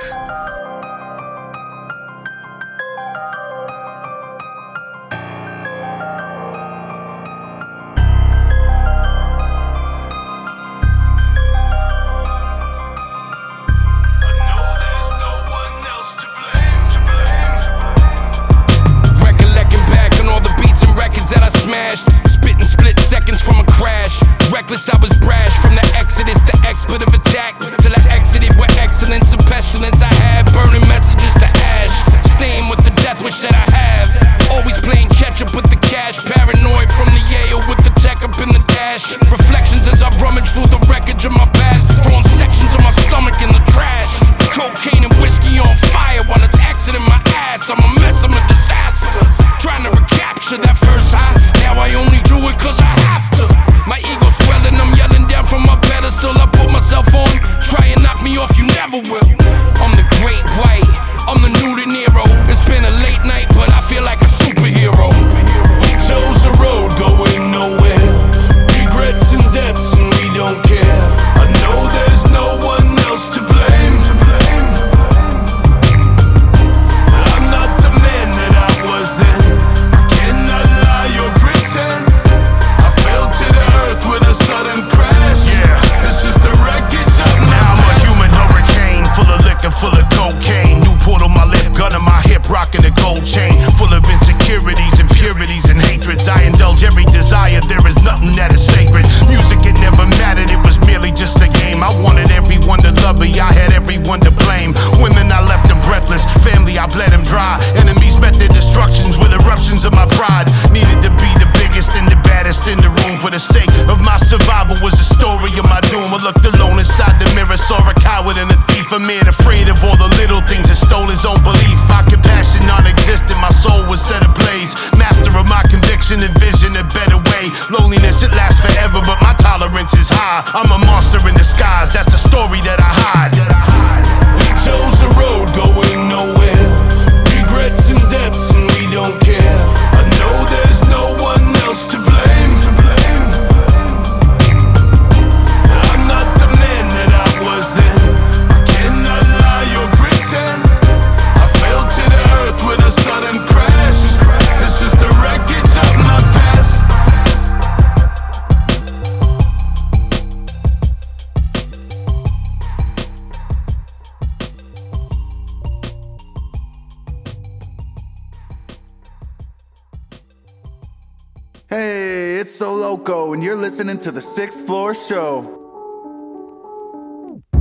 Speaker 38: It's
Speaker 39: So Loco, and you're listening to the Sixth Floor Show.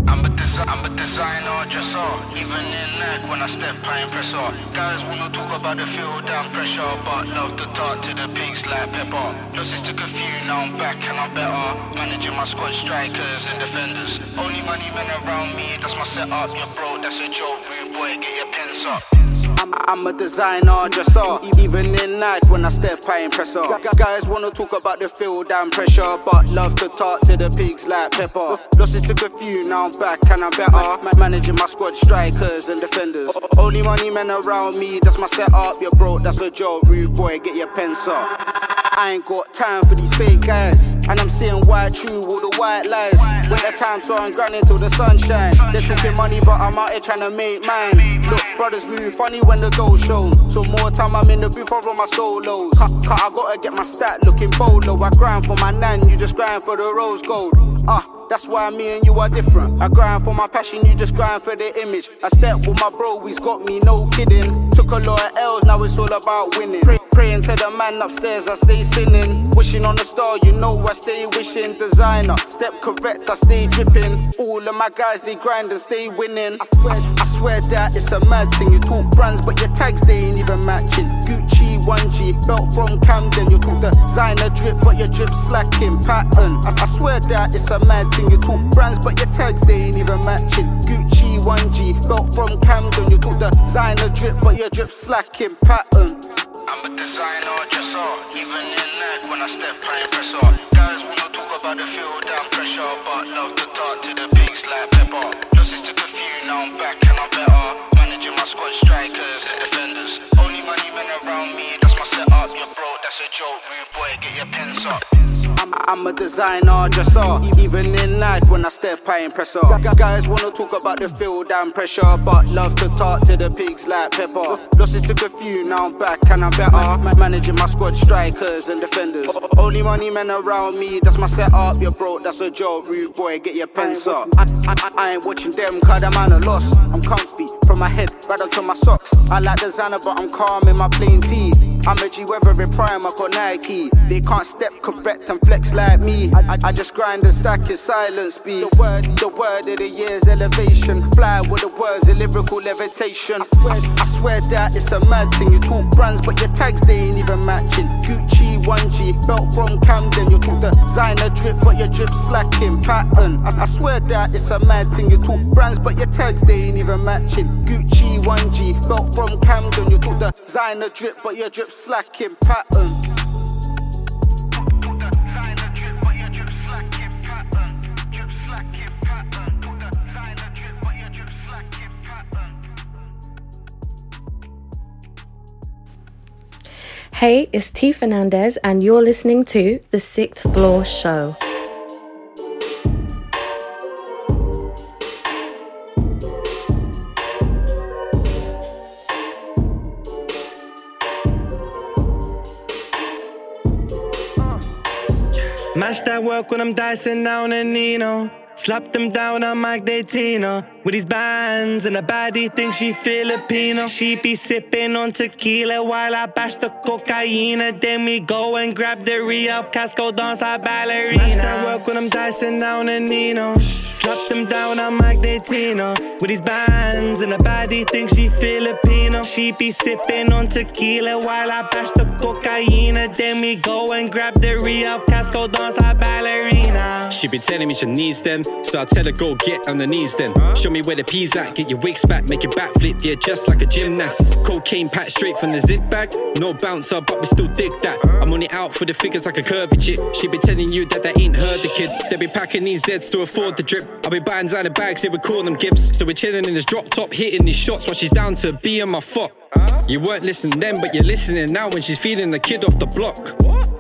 Speaker 23: I'm a, desi- I'm a designer, dresser. Even in night when I step, I impress all. Guys wanna talk about the feel down pressure, but love to talk to the pigs like pepper. Losses took a few, now I'm back and I'm better. Managing my squad, strikers and defenders. Only money men around me, that's my setup. You're broke, that's a joke. Rude boy, get your pens up.
Speaker 40: I'm, I'm a designer, just E- Even in night when I step, I impress her. Guys wanna talk about the field and pressure, but love to talk to the pigs like pepper. Losses took a few, now I'm back and I'm better. Ma- Managing my squad, strikers and defenders. Only money men around me, that's my setup. You're broke, that's a joke. Rude boy, get your pencil. I ain't got time for these fake guys. And I'm saying white true, all the white lies. Winter time, so I'm grinding till the sunshine. They're talking money, but I'm out here trying to make mine. Look, brothers move funny when the dough shown. So more time I'm in the booth, I my solos. Cut, cut, I gotta get my stat looking bolo. I grind for my nan, you just grind for the rose gold. Ah, that's why me and you are different. I grind for my passion, you just grind for the image. I step with my bro, he's got me, no kidding. Took a lot of L's, now it's all about winning. Pray, praying to the man upstairs, I stay spinning. Wishing on the star, you know I stay wishing. Designer, step correct, I stay dripping. All of my guys, they grind and stay winning. I, I swear that it's a mad thing. You talk brands, but your tags, they ain't even matching. Gucci 1G, belt from Camden. You talk the designer drip, but your drip slacking. Pattern, I, I swear that it's a mad thing. You talk brands, but your tags, they ain't even matching. Gucci 1G, belt from Camden. You talk the designer drip, but your drip slacking. Pattern.
Speaker 23: I'm a designer, dresser. Even in night when I step, I impress all. Guys wanna talk about the feel down pressure, but love to talk to the pigs like pepper. Losses took a few, now I'm back and I'm better. Managing my squad, strikers and defenders. Only money men around me, that's my setup. You're broke, that's a joke. Rude boy, get your pens up.
Speaker 40: I'm, I'm a designer, dresser. Even in night when I step, I impress her. Guys wanna talk about the field and pressure, but love to talk to the pigs like pepper. Losses took a few, now I'm back and I'm better. Ma- Managing my squad, strikers and defenders. Only money men around me, that's my setup. You're broke, that's a joke. Rude boy, get your pens up. I, I, I ain't watching them, cause the man a loss. I'm comfy from my head right onto my socks. I like designer, but I'm calm in my plain tee. I'm a G weather in prime, I got Nike. They can't step correct and flex like me. I, I just grind and stack in silence speed. The word, the word of the year's elevation. Fly with the words of lyrical levitation. I, I swear that it's a mad thing. You talk brands, but your tags they ain't even matching. Gucci 1G, belt from Camden. You talk designer drip, but your drip slacking pattern. I, I swear that it's a mad thing. You talk brands, but your tags they ain't even matching. Gucci 1G, belt from Camden. You talk designer drip, but your drip slacking pattern.
Speaker 41: Hey, it's T Fernandez, and you're listening to The Sixth Floor Show.
Speaker 42: Mash that work when I'm dicing down a Nino. Slap them down on Mike Datino. With these bands and a baddie thinks she Filipino. She be sipping on tequila while I bash the cocaine. Then we go and grab the Rio Casco dance like ballerina. Match that work when I'm dicing down a Nino. Slap them down on Magdalena with these bands and a baddie thinks she Filipino. She be sipping on tequila while I bash the cocaine. Then we go and grab the Rio Casco dance like ballerina.
Speaker 22: She be telling me she needs them, so I tell her go get on the knees then. Show me where the peas at, get your wigs back, make your back flip, yeah, just like a gymnast. Cocaine pack straight from the zip bag, no bouncer, but we still dig that. I'm only out for the figures like a curvy chick. She be telling you that that ain't her, the kid. They be packing these Zeds to afford the drip. I be buying designer bags, they would call them gifts. So we're chilling in this drop top, hitting these shots while she's down to be on my fuck. You weren't listening then, but you're listening now when she's feeding the kid off the block.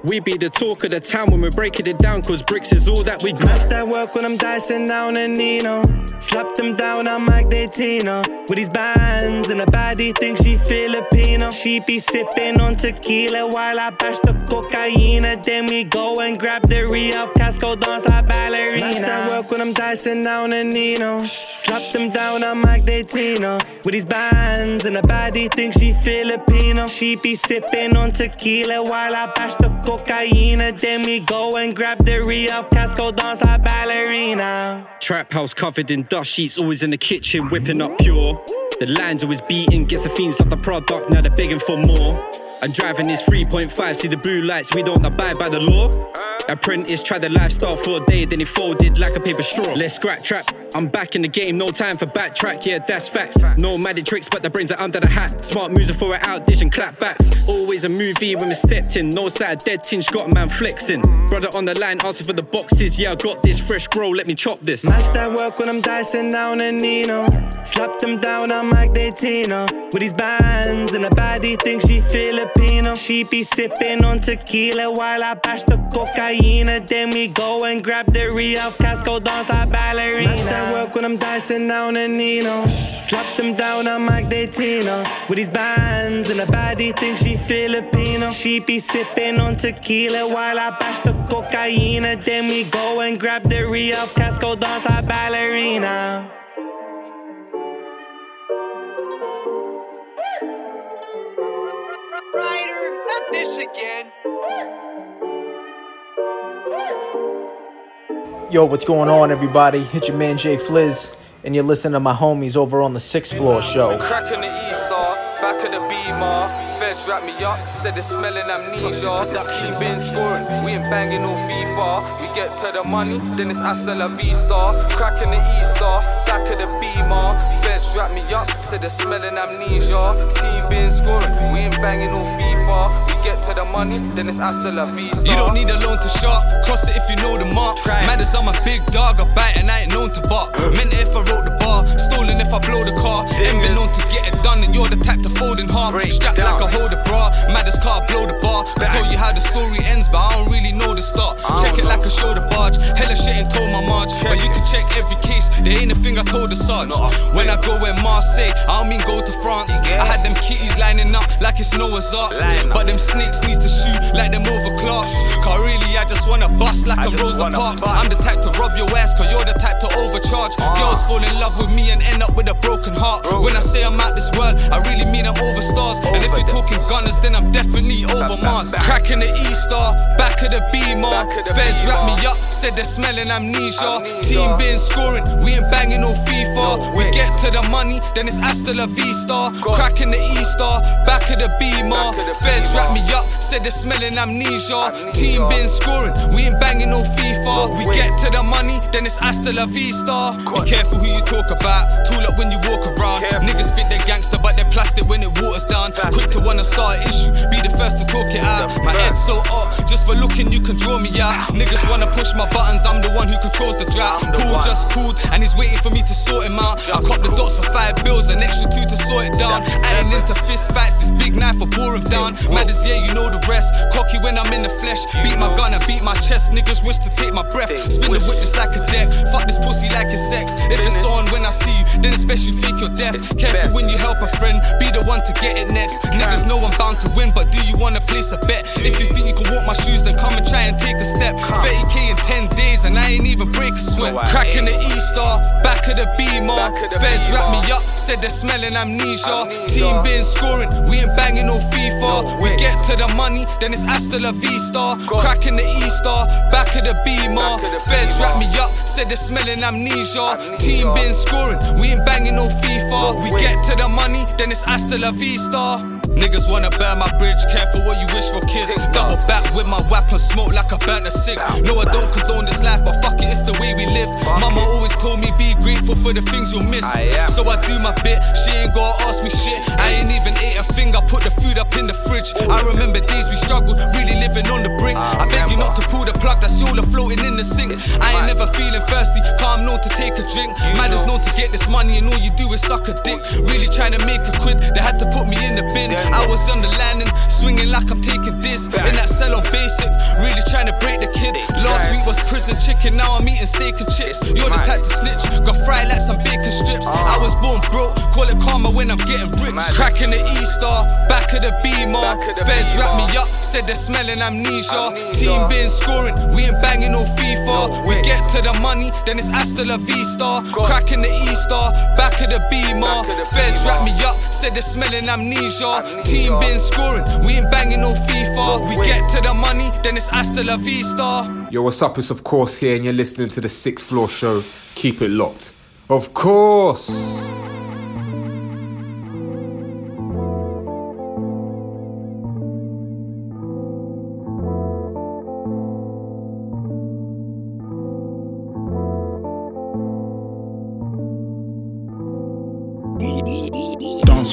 Speaker 22: We be the talk of the town when we're breaking it down, cause bricks is all that we got.
Speaker 42: Match that work when I'm dicing down a Nino. Slap them down on Magdalena with these bands and a baddie thinks she Filipino. She be sipping on tequila while I bash the cocaine. Then we go and grab the Rio Casco dance like ballerina. Match that work when I'm dicing down a Nino. Slap them down on Magdalena with these bands and a baddie thinks she Filipino. She be sipping on tequila while I bash the cocaine. Then we go and grab the Rio Casco dance like ballerina.
Speaker 22: Trap house covered in dust sheets, always in the kitchen, whipping up pure. The line's always beating, gets the fiends love the product, now they're begging for more. I'm driving this 3.5, see the blue lights, we don't abide by the law. Apprentice tried the lifestyle for a day, then he folded like a paper straw. Let's scrap trap. I'm back in the game, no time for backtrack. Yeah, that's facts. No magic tricks, but the brains are under the hat. Smart moves are for it out, dish and clap backs. Always a movie when we stepped in. No side, dead tinge, got a man flexing. Brother on the line, asking for the boxes. Yeah, I got this fresh grow, let me chop this.
Speaker 42: Match that work when I'm dicing down a Nino. Slap them down on Magdalena with these bands and a baddie thinks she Filipino. She be sipping on tequila while I bash the cocaine. Then we go and grab the Rio Casco dance like ballerina. Match that work when I'm dicing down a Nino. Slap them down on Magdalena with these bands and a baddie thinks she Filipino. She be sipping on tequila while I bash the cocaine. Then we go and grab the Rio Casco dance like ballerina.
Speaker 43: Ryder, not this again.
Speaker 44: Yo, what's going on, everybody? It's your man J Fliz, and you're listening to my homies over on the Sixth Floor Show.
Speaker 41: Cracking the E-star, back of the beamer. Feds wrap me up, said they're smelling amnesia. She been scoring, we ain't banging no FIFA. We get to the money, then it's hasta la vista. Cracking the E-star, back of the beamer. Feds wrap me up, said they're smelling amnesia. Team been scoring, we ain't banging no FIFA. We get to the money, then it's hasta la vista.
Speaker 31: You don't need a loan to shop, cross it if you know the mark. Madderz, I'm a big dog, I bite and I ain't known to bark. Meant if I wrote the bar, stolen if I blow the car. Ain't been known to get it done, and you're the type to fold in half. Strapped like a holder bra, matters car, blow the bar. I tell you how the story ends, but I don't really know the start. Check it like a shoulder barge, hella shit ain't told my marge. But you can check every case, there ain't a thing I told the Sarge. When I go where Marseille, I don't mean go to France. I had them kitties lining up like it's Noah's Ark. But them snakes need to shoot like them overclocks. Cause really, I just bust like I'm Rosa Parks. I'm the type to rob your ass, cause you're the type to overcharge. Girls fall in love with me and end up with a broken heart. When I say I'm out this world, I really mean I'm over stars. And if you're talking gunners, then I'm definitely over Mars. Cracking the E star, back of the beamer. Feds wrap me up, said they're smelling amnesia. Team been scoring, we ain't banging no FIFA. We get to the money, then it's hasta la vista. Cracking the E star, back of the beamer. Feds wrap me up, said they're smelling amnesia. Team been scoring, we ain't banging no FIFA. We get to the money, then it's hasta la vista. Be careful who you talk about, tool up when you walk around. Niggas think they're gangster, but they're plastic when it waters down. Quick to wanna start an issue, be the first to talk it out. My head's so up, just for looking, you can draw me out. Niggas wanna push my buttons, I'm the one who controls the drought. Cool, just cool, and he's waiting for me to sort him out. I cop the dots for five bills, an extra two to sort it down. I ain't into fist fights, this big knife will bore him down. Madderz, yeah, you know the rest. Cocky when I'm in the flesh, beat my gun and beat my chest. Niggas wish to take my breath, spin the whip just like a deck. Fuck this pussy like it's sex. If it's on when I see you, then especially best you fake your death. Careful when you help a friend, be the one to get it next. Niggas know I'm bound to win, but do you wanna place a bet? If you think you can walk my shoes, then come and try and take a step. 30k in 10 days and I ain't even break a sweat. Cracking the E star, back of the beamer. Feds wrap me up, said they're smelling amnesia. Team been scoring, we ain't banging no FIFA. We get to the money, then it's hasta la vista. Cracking the E star, back of the beamer. Feds wrap me up, said they're smelling amnesia. Team been scoring, we ain't banging no FIFA. We get to the money, then it's hasta la vista. Niggas wanna burn my bridge, careful what you wish for, kids. Double back with my weapon, smoke like I burnt a cig. No, I don't condone this life, but fuck it, it's the way we live. Mama always told me be grateful for the things you'll miss. So I do my bit, she ain't gotta ask me shit. I ain't even ate a thing, I put the food up in the fridge. I remember days we struggled, really living on the brink. I beg you not to pull the plug, that's all floating in the sink. I ain't never feeling thirsty, calm known to take a drink. Man is known to get this money, and all you do is suck a dick. Really trying to make a quid, they had to put me in the bin. I was on the landing, swinging like I'm taking this. In that cell on basic, really trying to break the kid. Last week was prison chicken, now I'm eating steak and chips. You're the type to snitch, got fried like some bacon strips. I was born broke, call it karma when I'm getting rich. Cracking the E star, back of the beamer. Feds wrap me up, said they're smelling amnesia. Team been scoring, we ain't banging no FIFA. We get to the money, then it's hasta la vista. Cracking the E star, back of the beamer. Feds wrap me up, said they're smelling amnesia. Team been scoring, we ain't banging no FIFA. We get to the money, then it's hasta la vista.
Speaker 45: Yo, what's up? It's of course here, and you're listening to the Sixth Floor Show. Keep it locked. Of course.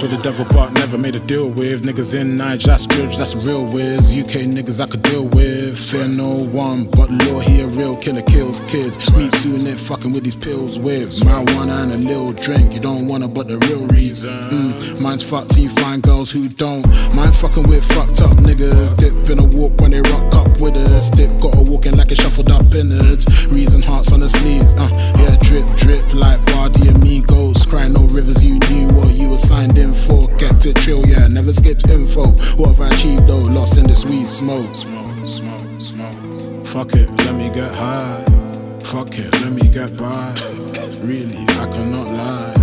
Speaker 46: With the devil, but never made a deal with. Niggas in Niger, that's George, that's real whiz. UK niggas I could deal with. Fear no one, but law he a real killer, kills kids. Meet soon it fucking with these pills with marijuana and a little drink. You don't wanna, but the real reason. Mm, mine's fucked, you find girls who don't. Mine fucking with fucked up niggas. Dip in a walk when they rock up with us. Dip got a walking like a shuffled up innards. Reason hearts on the sleeves. Uh, yeah, drip, drip like Bardi amigos. Cry no rivers, you knew what you were signed in for. Kept it chill, yeah, never skipped info. What have I achieved though? Lost in this weed smoke. Smoke, smoke, smoke. Fuck it, let me get high. Fuck it, let me get by. Really, I cannot lie.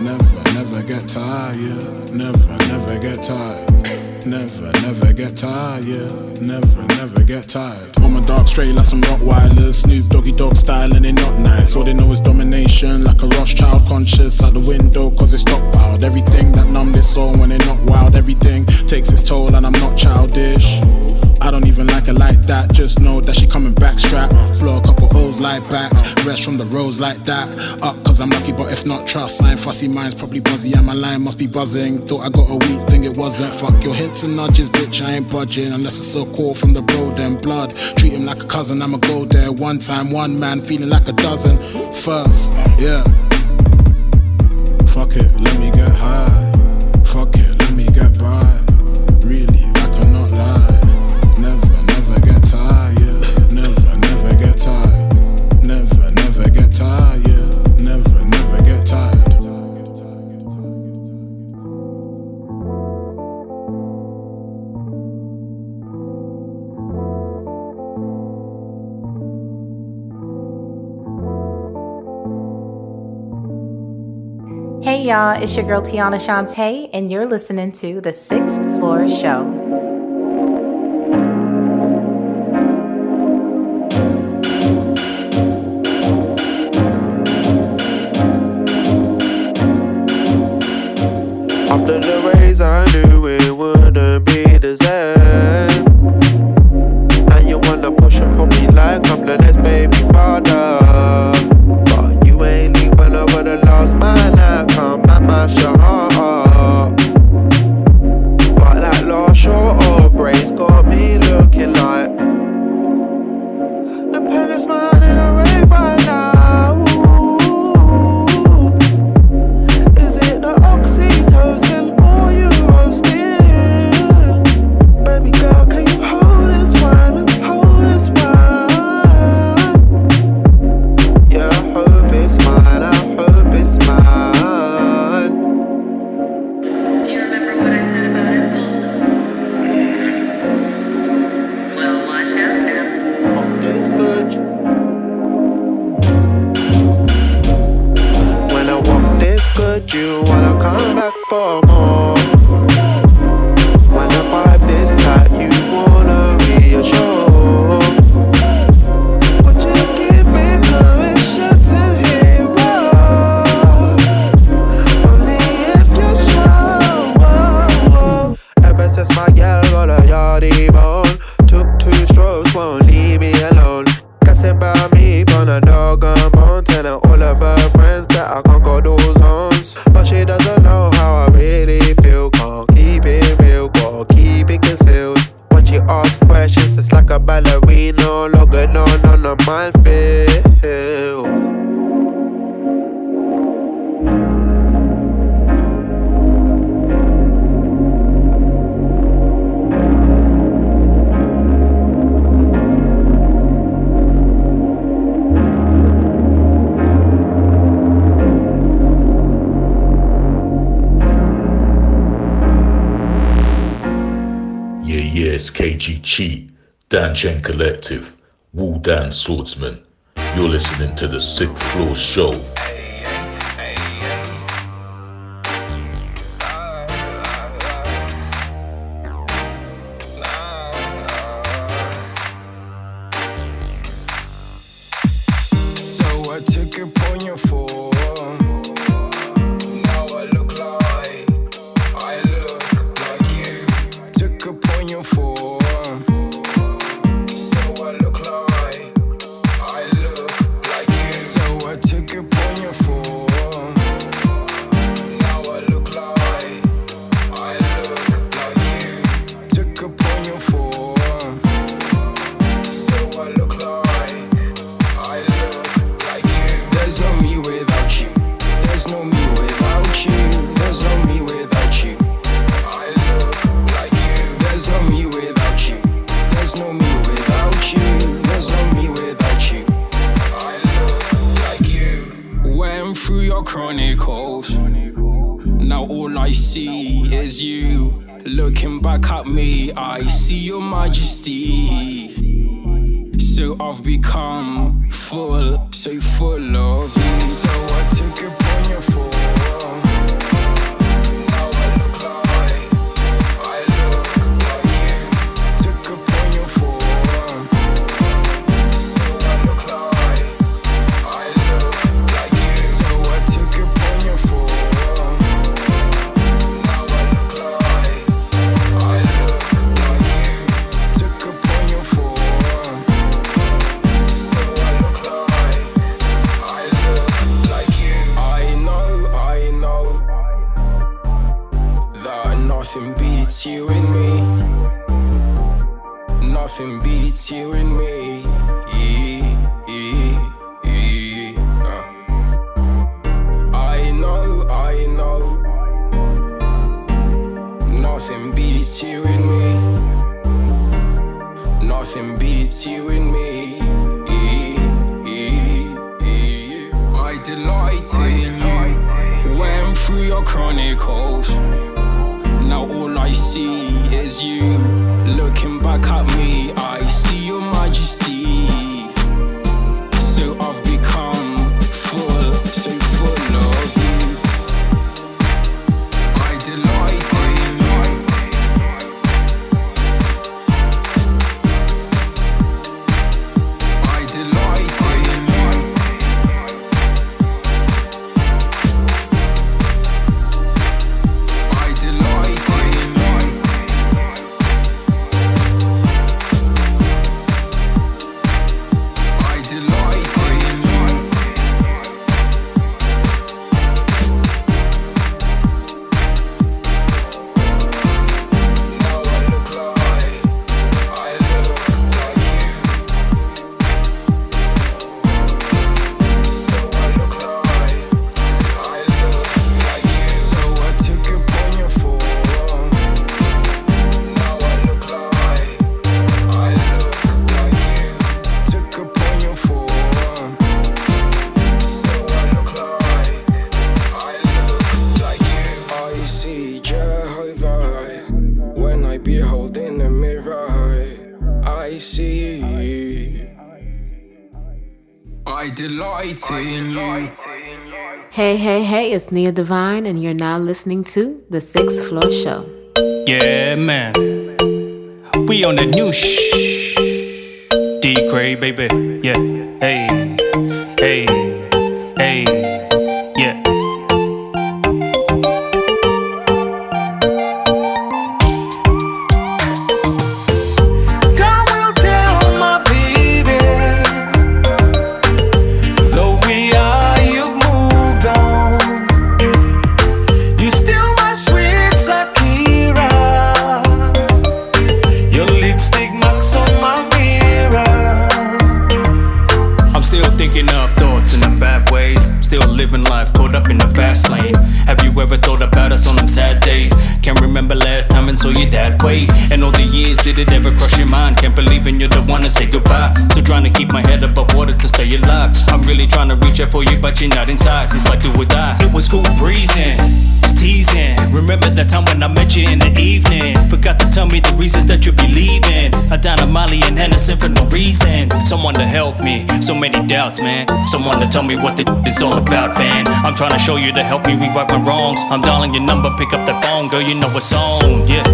Speaker 46: Never, never get tired. Never, never get tired. Never, never get tired, yeah. Never, never get tired. On my dark straight like some Rottweilers. Snoop Doggy Dogg style and they not nice. All they know is domination, like a Rothschild conscious out the window, cause it's stockpiled. Everything that numb this soul when they're not wild. Everything takes its toll and I'm not childish. I don't even like her like that. Just know that she coming back strap. Blow a couple O's like back. Rest from the roads like that. Up cause I'm lucky, but if not, trust. Sign fussy minds probably buzzy, and my line must be buzzing. Thought I got a weak thing, it wasn't. Fuck your hints and nudges, bitch. I ain't budging unless it's so cool from the bro, then blood. Treat him like a cousin, I'ma go there. One time, one man, feeling like a dozen. First, yeah. Fuck it, let me get high. Fuck it, let me get by. Really,
Speaker 47: y'all, it's your girl Tiana Shantae, and you're listening to The Sixth Floor Show.
Speaker 46: years Dan Chen Collective, Wu Dan Swordsman. You're listening to the Sixth Floor Show.
Speaker 48: through your chronicles. Now all I see is you. Looking back at me, I see your majesty.
Speaker 42: Hey, it's Nia Divine, and you're now listening to The Sixth Floor Show.
Speaker 7: Yeah, man. We on the new shh. Dcrae, baby. Yeah. Hey. Hey. Hey. Saw you that way. And all the years, did it ever cross your mind? Can't believe in you're the one to say goodbye. So trying to keep my head above water to stay alive. I'm really trying to reach out for you, but you're not inside. It's like do or die. It was cool breezing. Teasing. Remember that time when I met you in the evening? Forgot to tell me the reasons that you be leaving. I down on Molly and Henderson for no reason. Someone to help me. So many doubts, man. Someone to tell me what the is all about, man. I'm trying to show you to help me rewrite my wrongs. I'm dialing your number, pick up the phone, girl. You know what's on, yeah.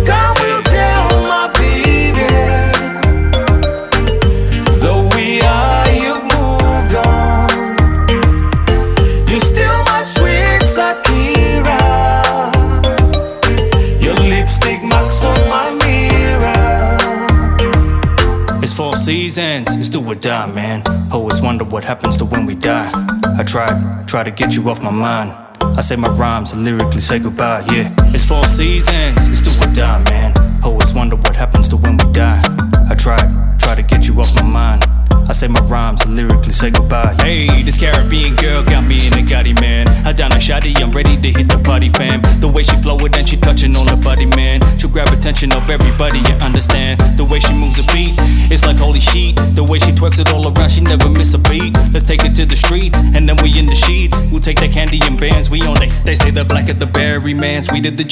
Speaker 7: Die, man. Always wonder what happens to when we die. I tried, try to get you off my mind. I say my rhymes and lyrically say goodbye, yeah. It's four seasons, it's do or die, man. Always wonder what happens to when we die. I tried, try to get you off my mind. I say my rhymes lyrically say goodbye. Hey, this Caribbean girl got me in a Gotti, man. I down a shotty, I'm ready to hit the party, fam. The way she flow it and she touching on her body, man. She'll grab attention of everybody, you understand. The way she moves her feet, it's like holy sheet. The way she twerks it all around, she never miss a beat. Let's take it to the streets, and then we in the sheets. We'll take that candy and bands, we on it. They say the black of the berry, man, sweet of the.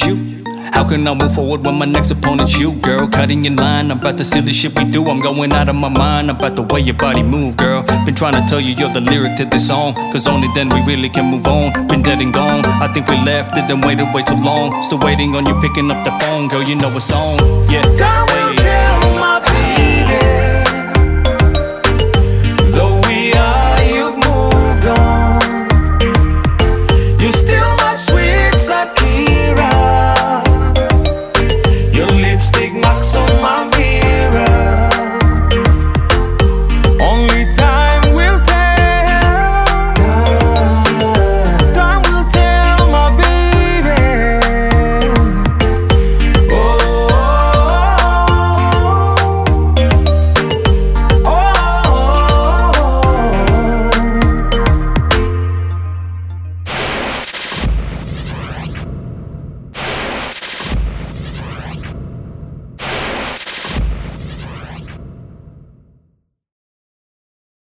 Speaker 7: How can I move forward when my next opponent's you, girl? Cutting in line, I'm about to see the shit we do. I'm going out of my mind about the way your body move, girl. Been trying to tell you you're the lyric to this song, cause only then we really can move on. Been dead and gone, I think we left it and waited way too long. Still waiting on you picking up the phone, girl, you know it's on, yeah.
Speaker 49: Will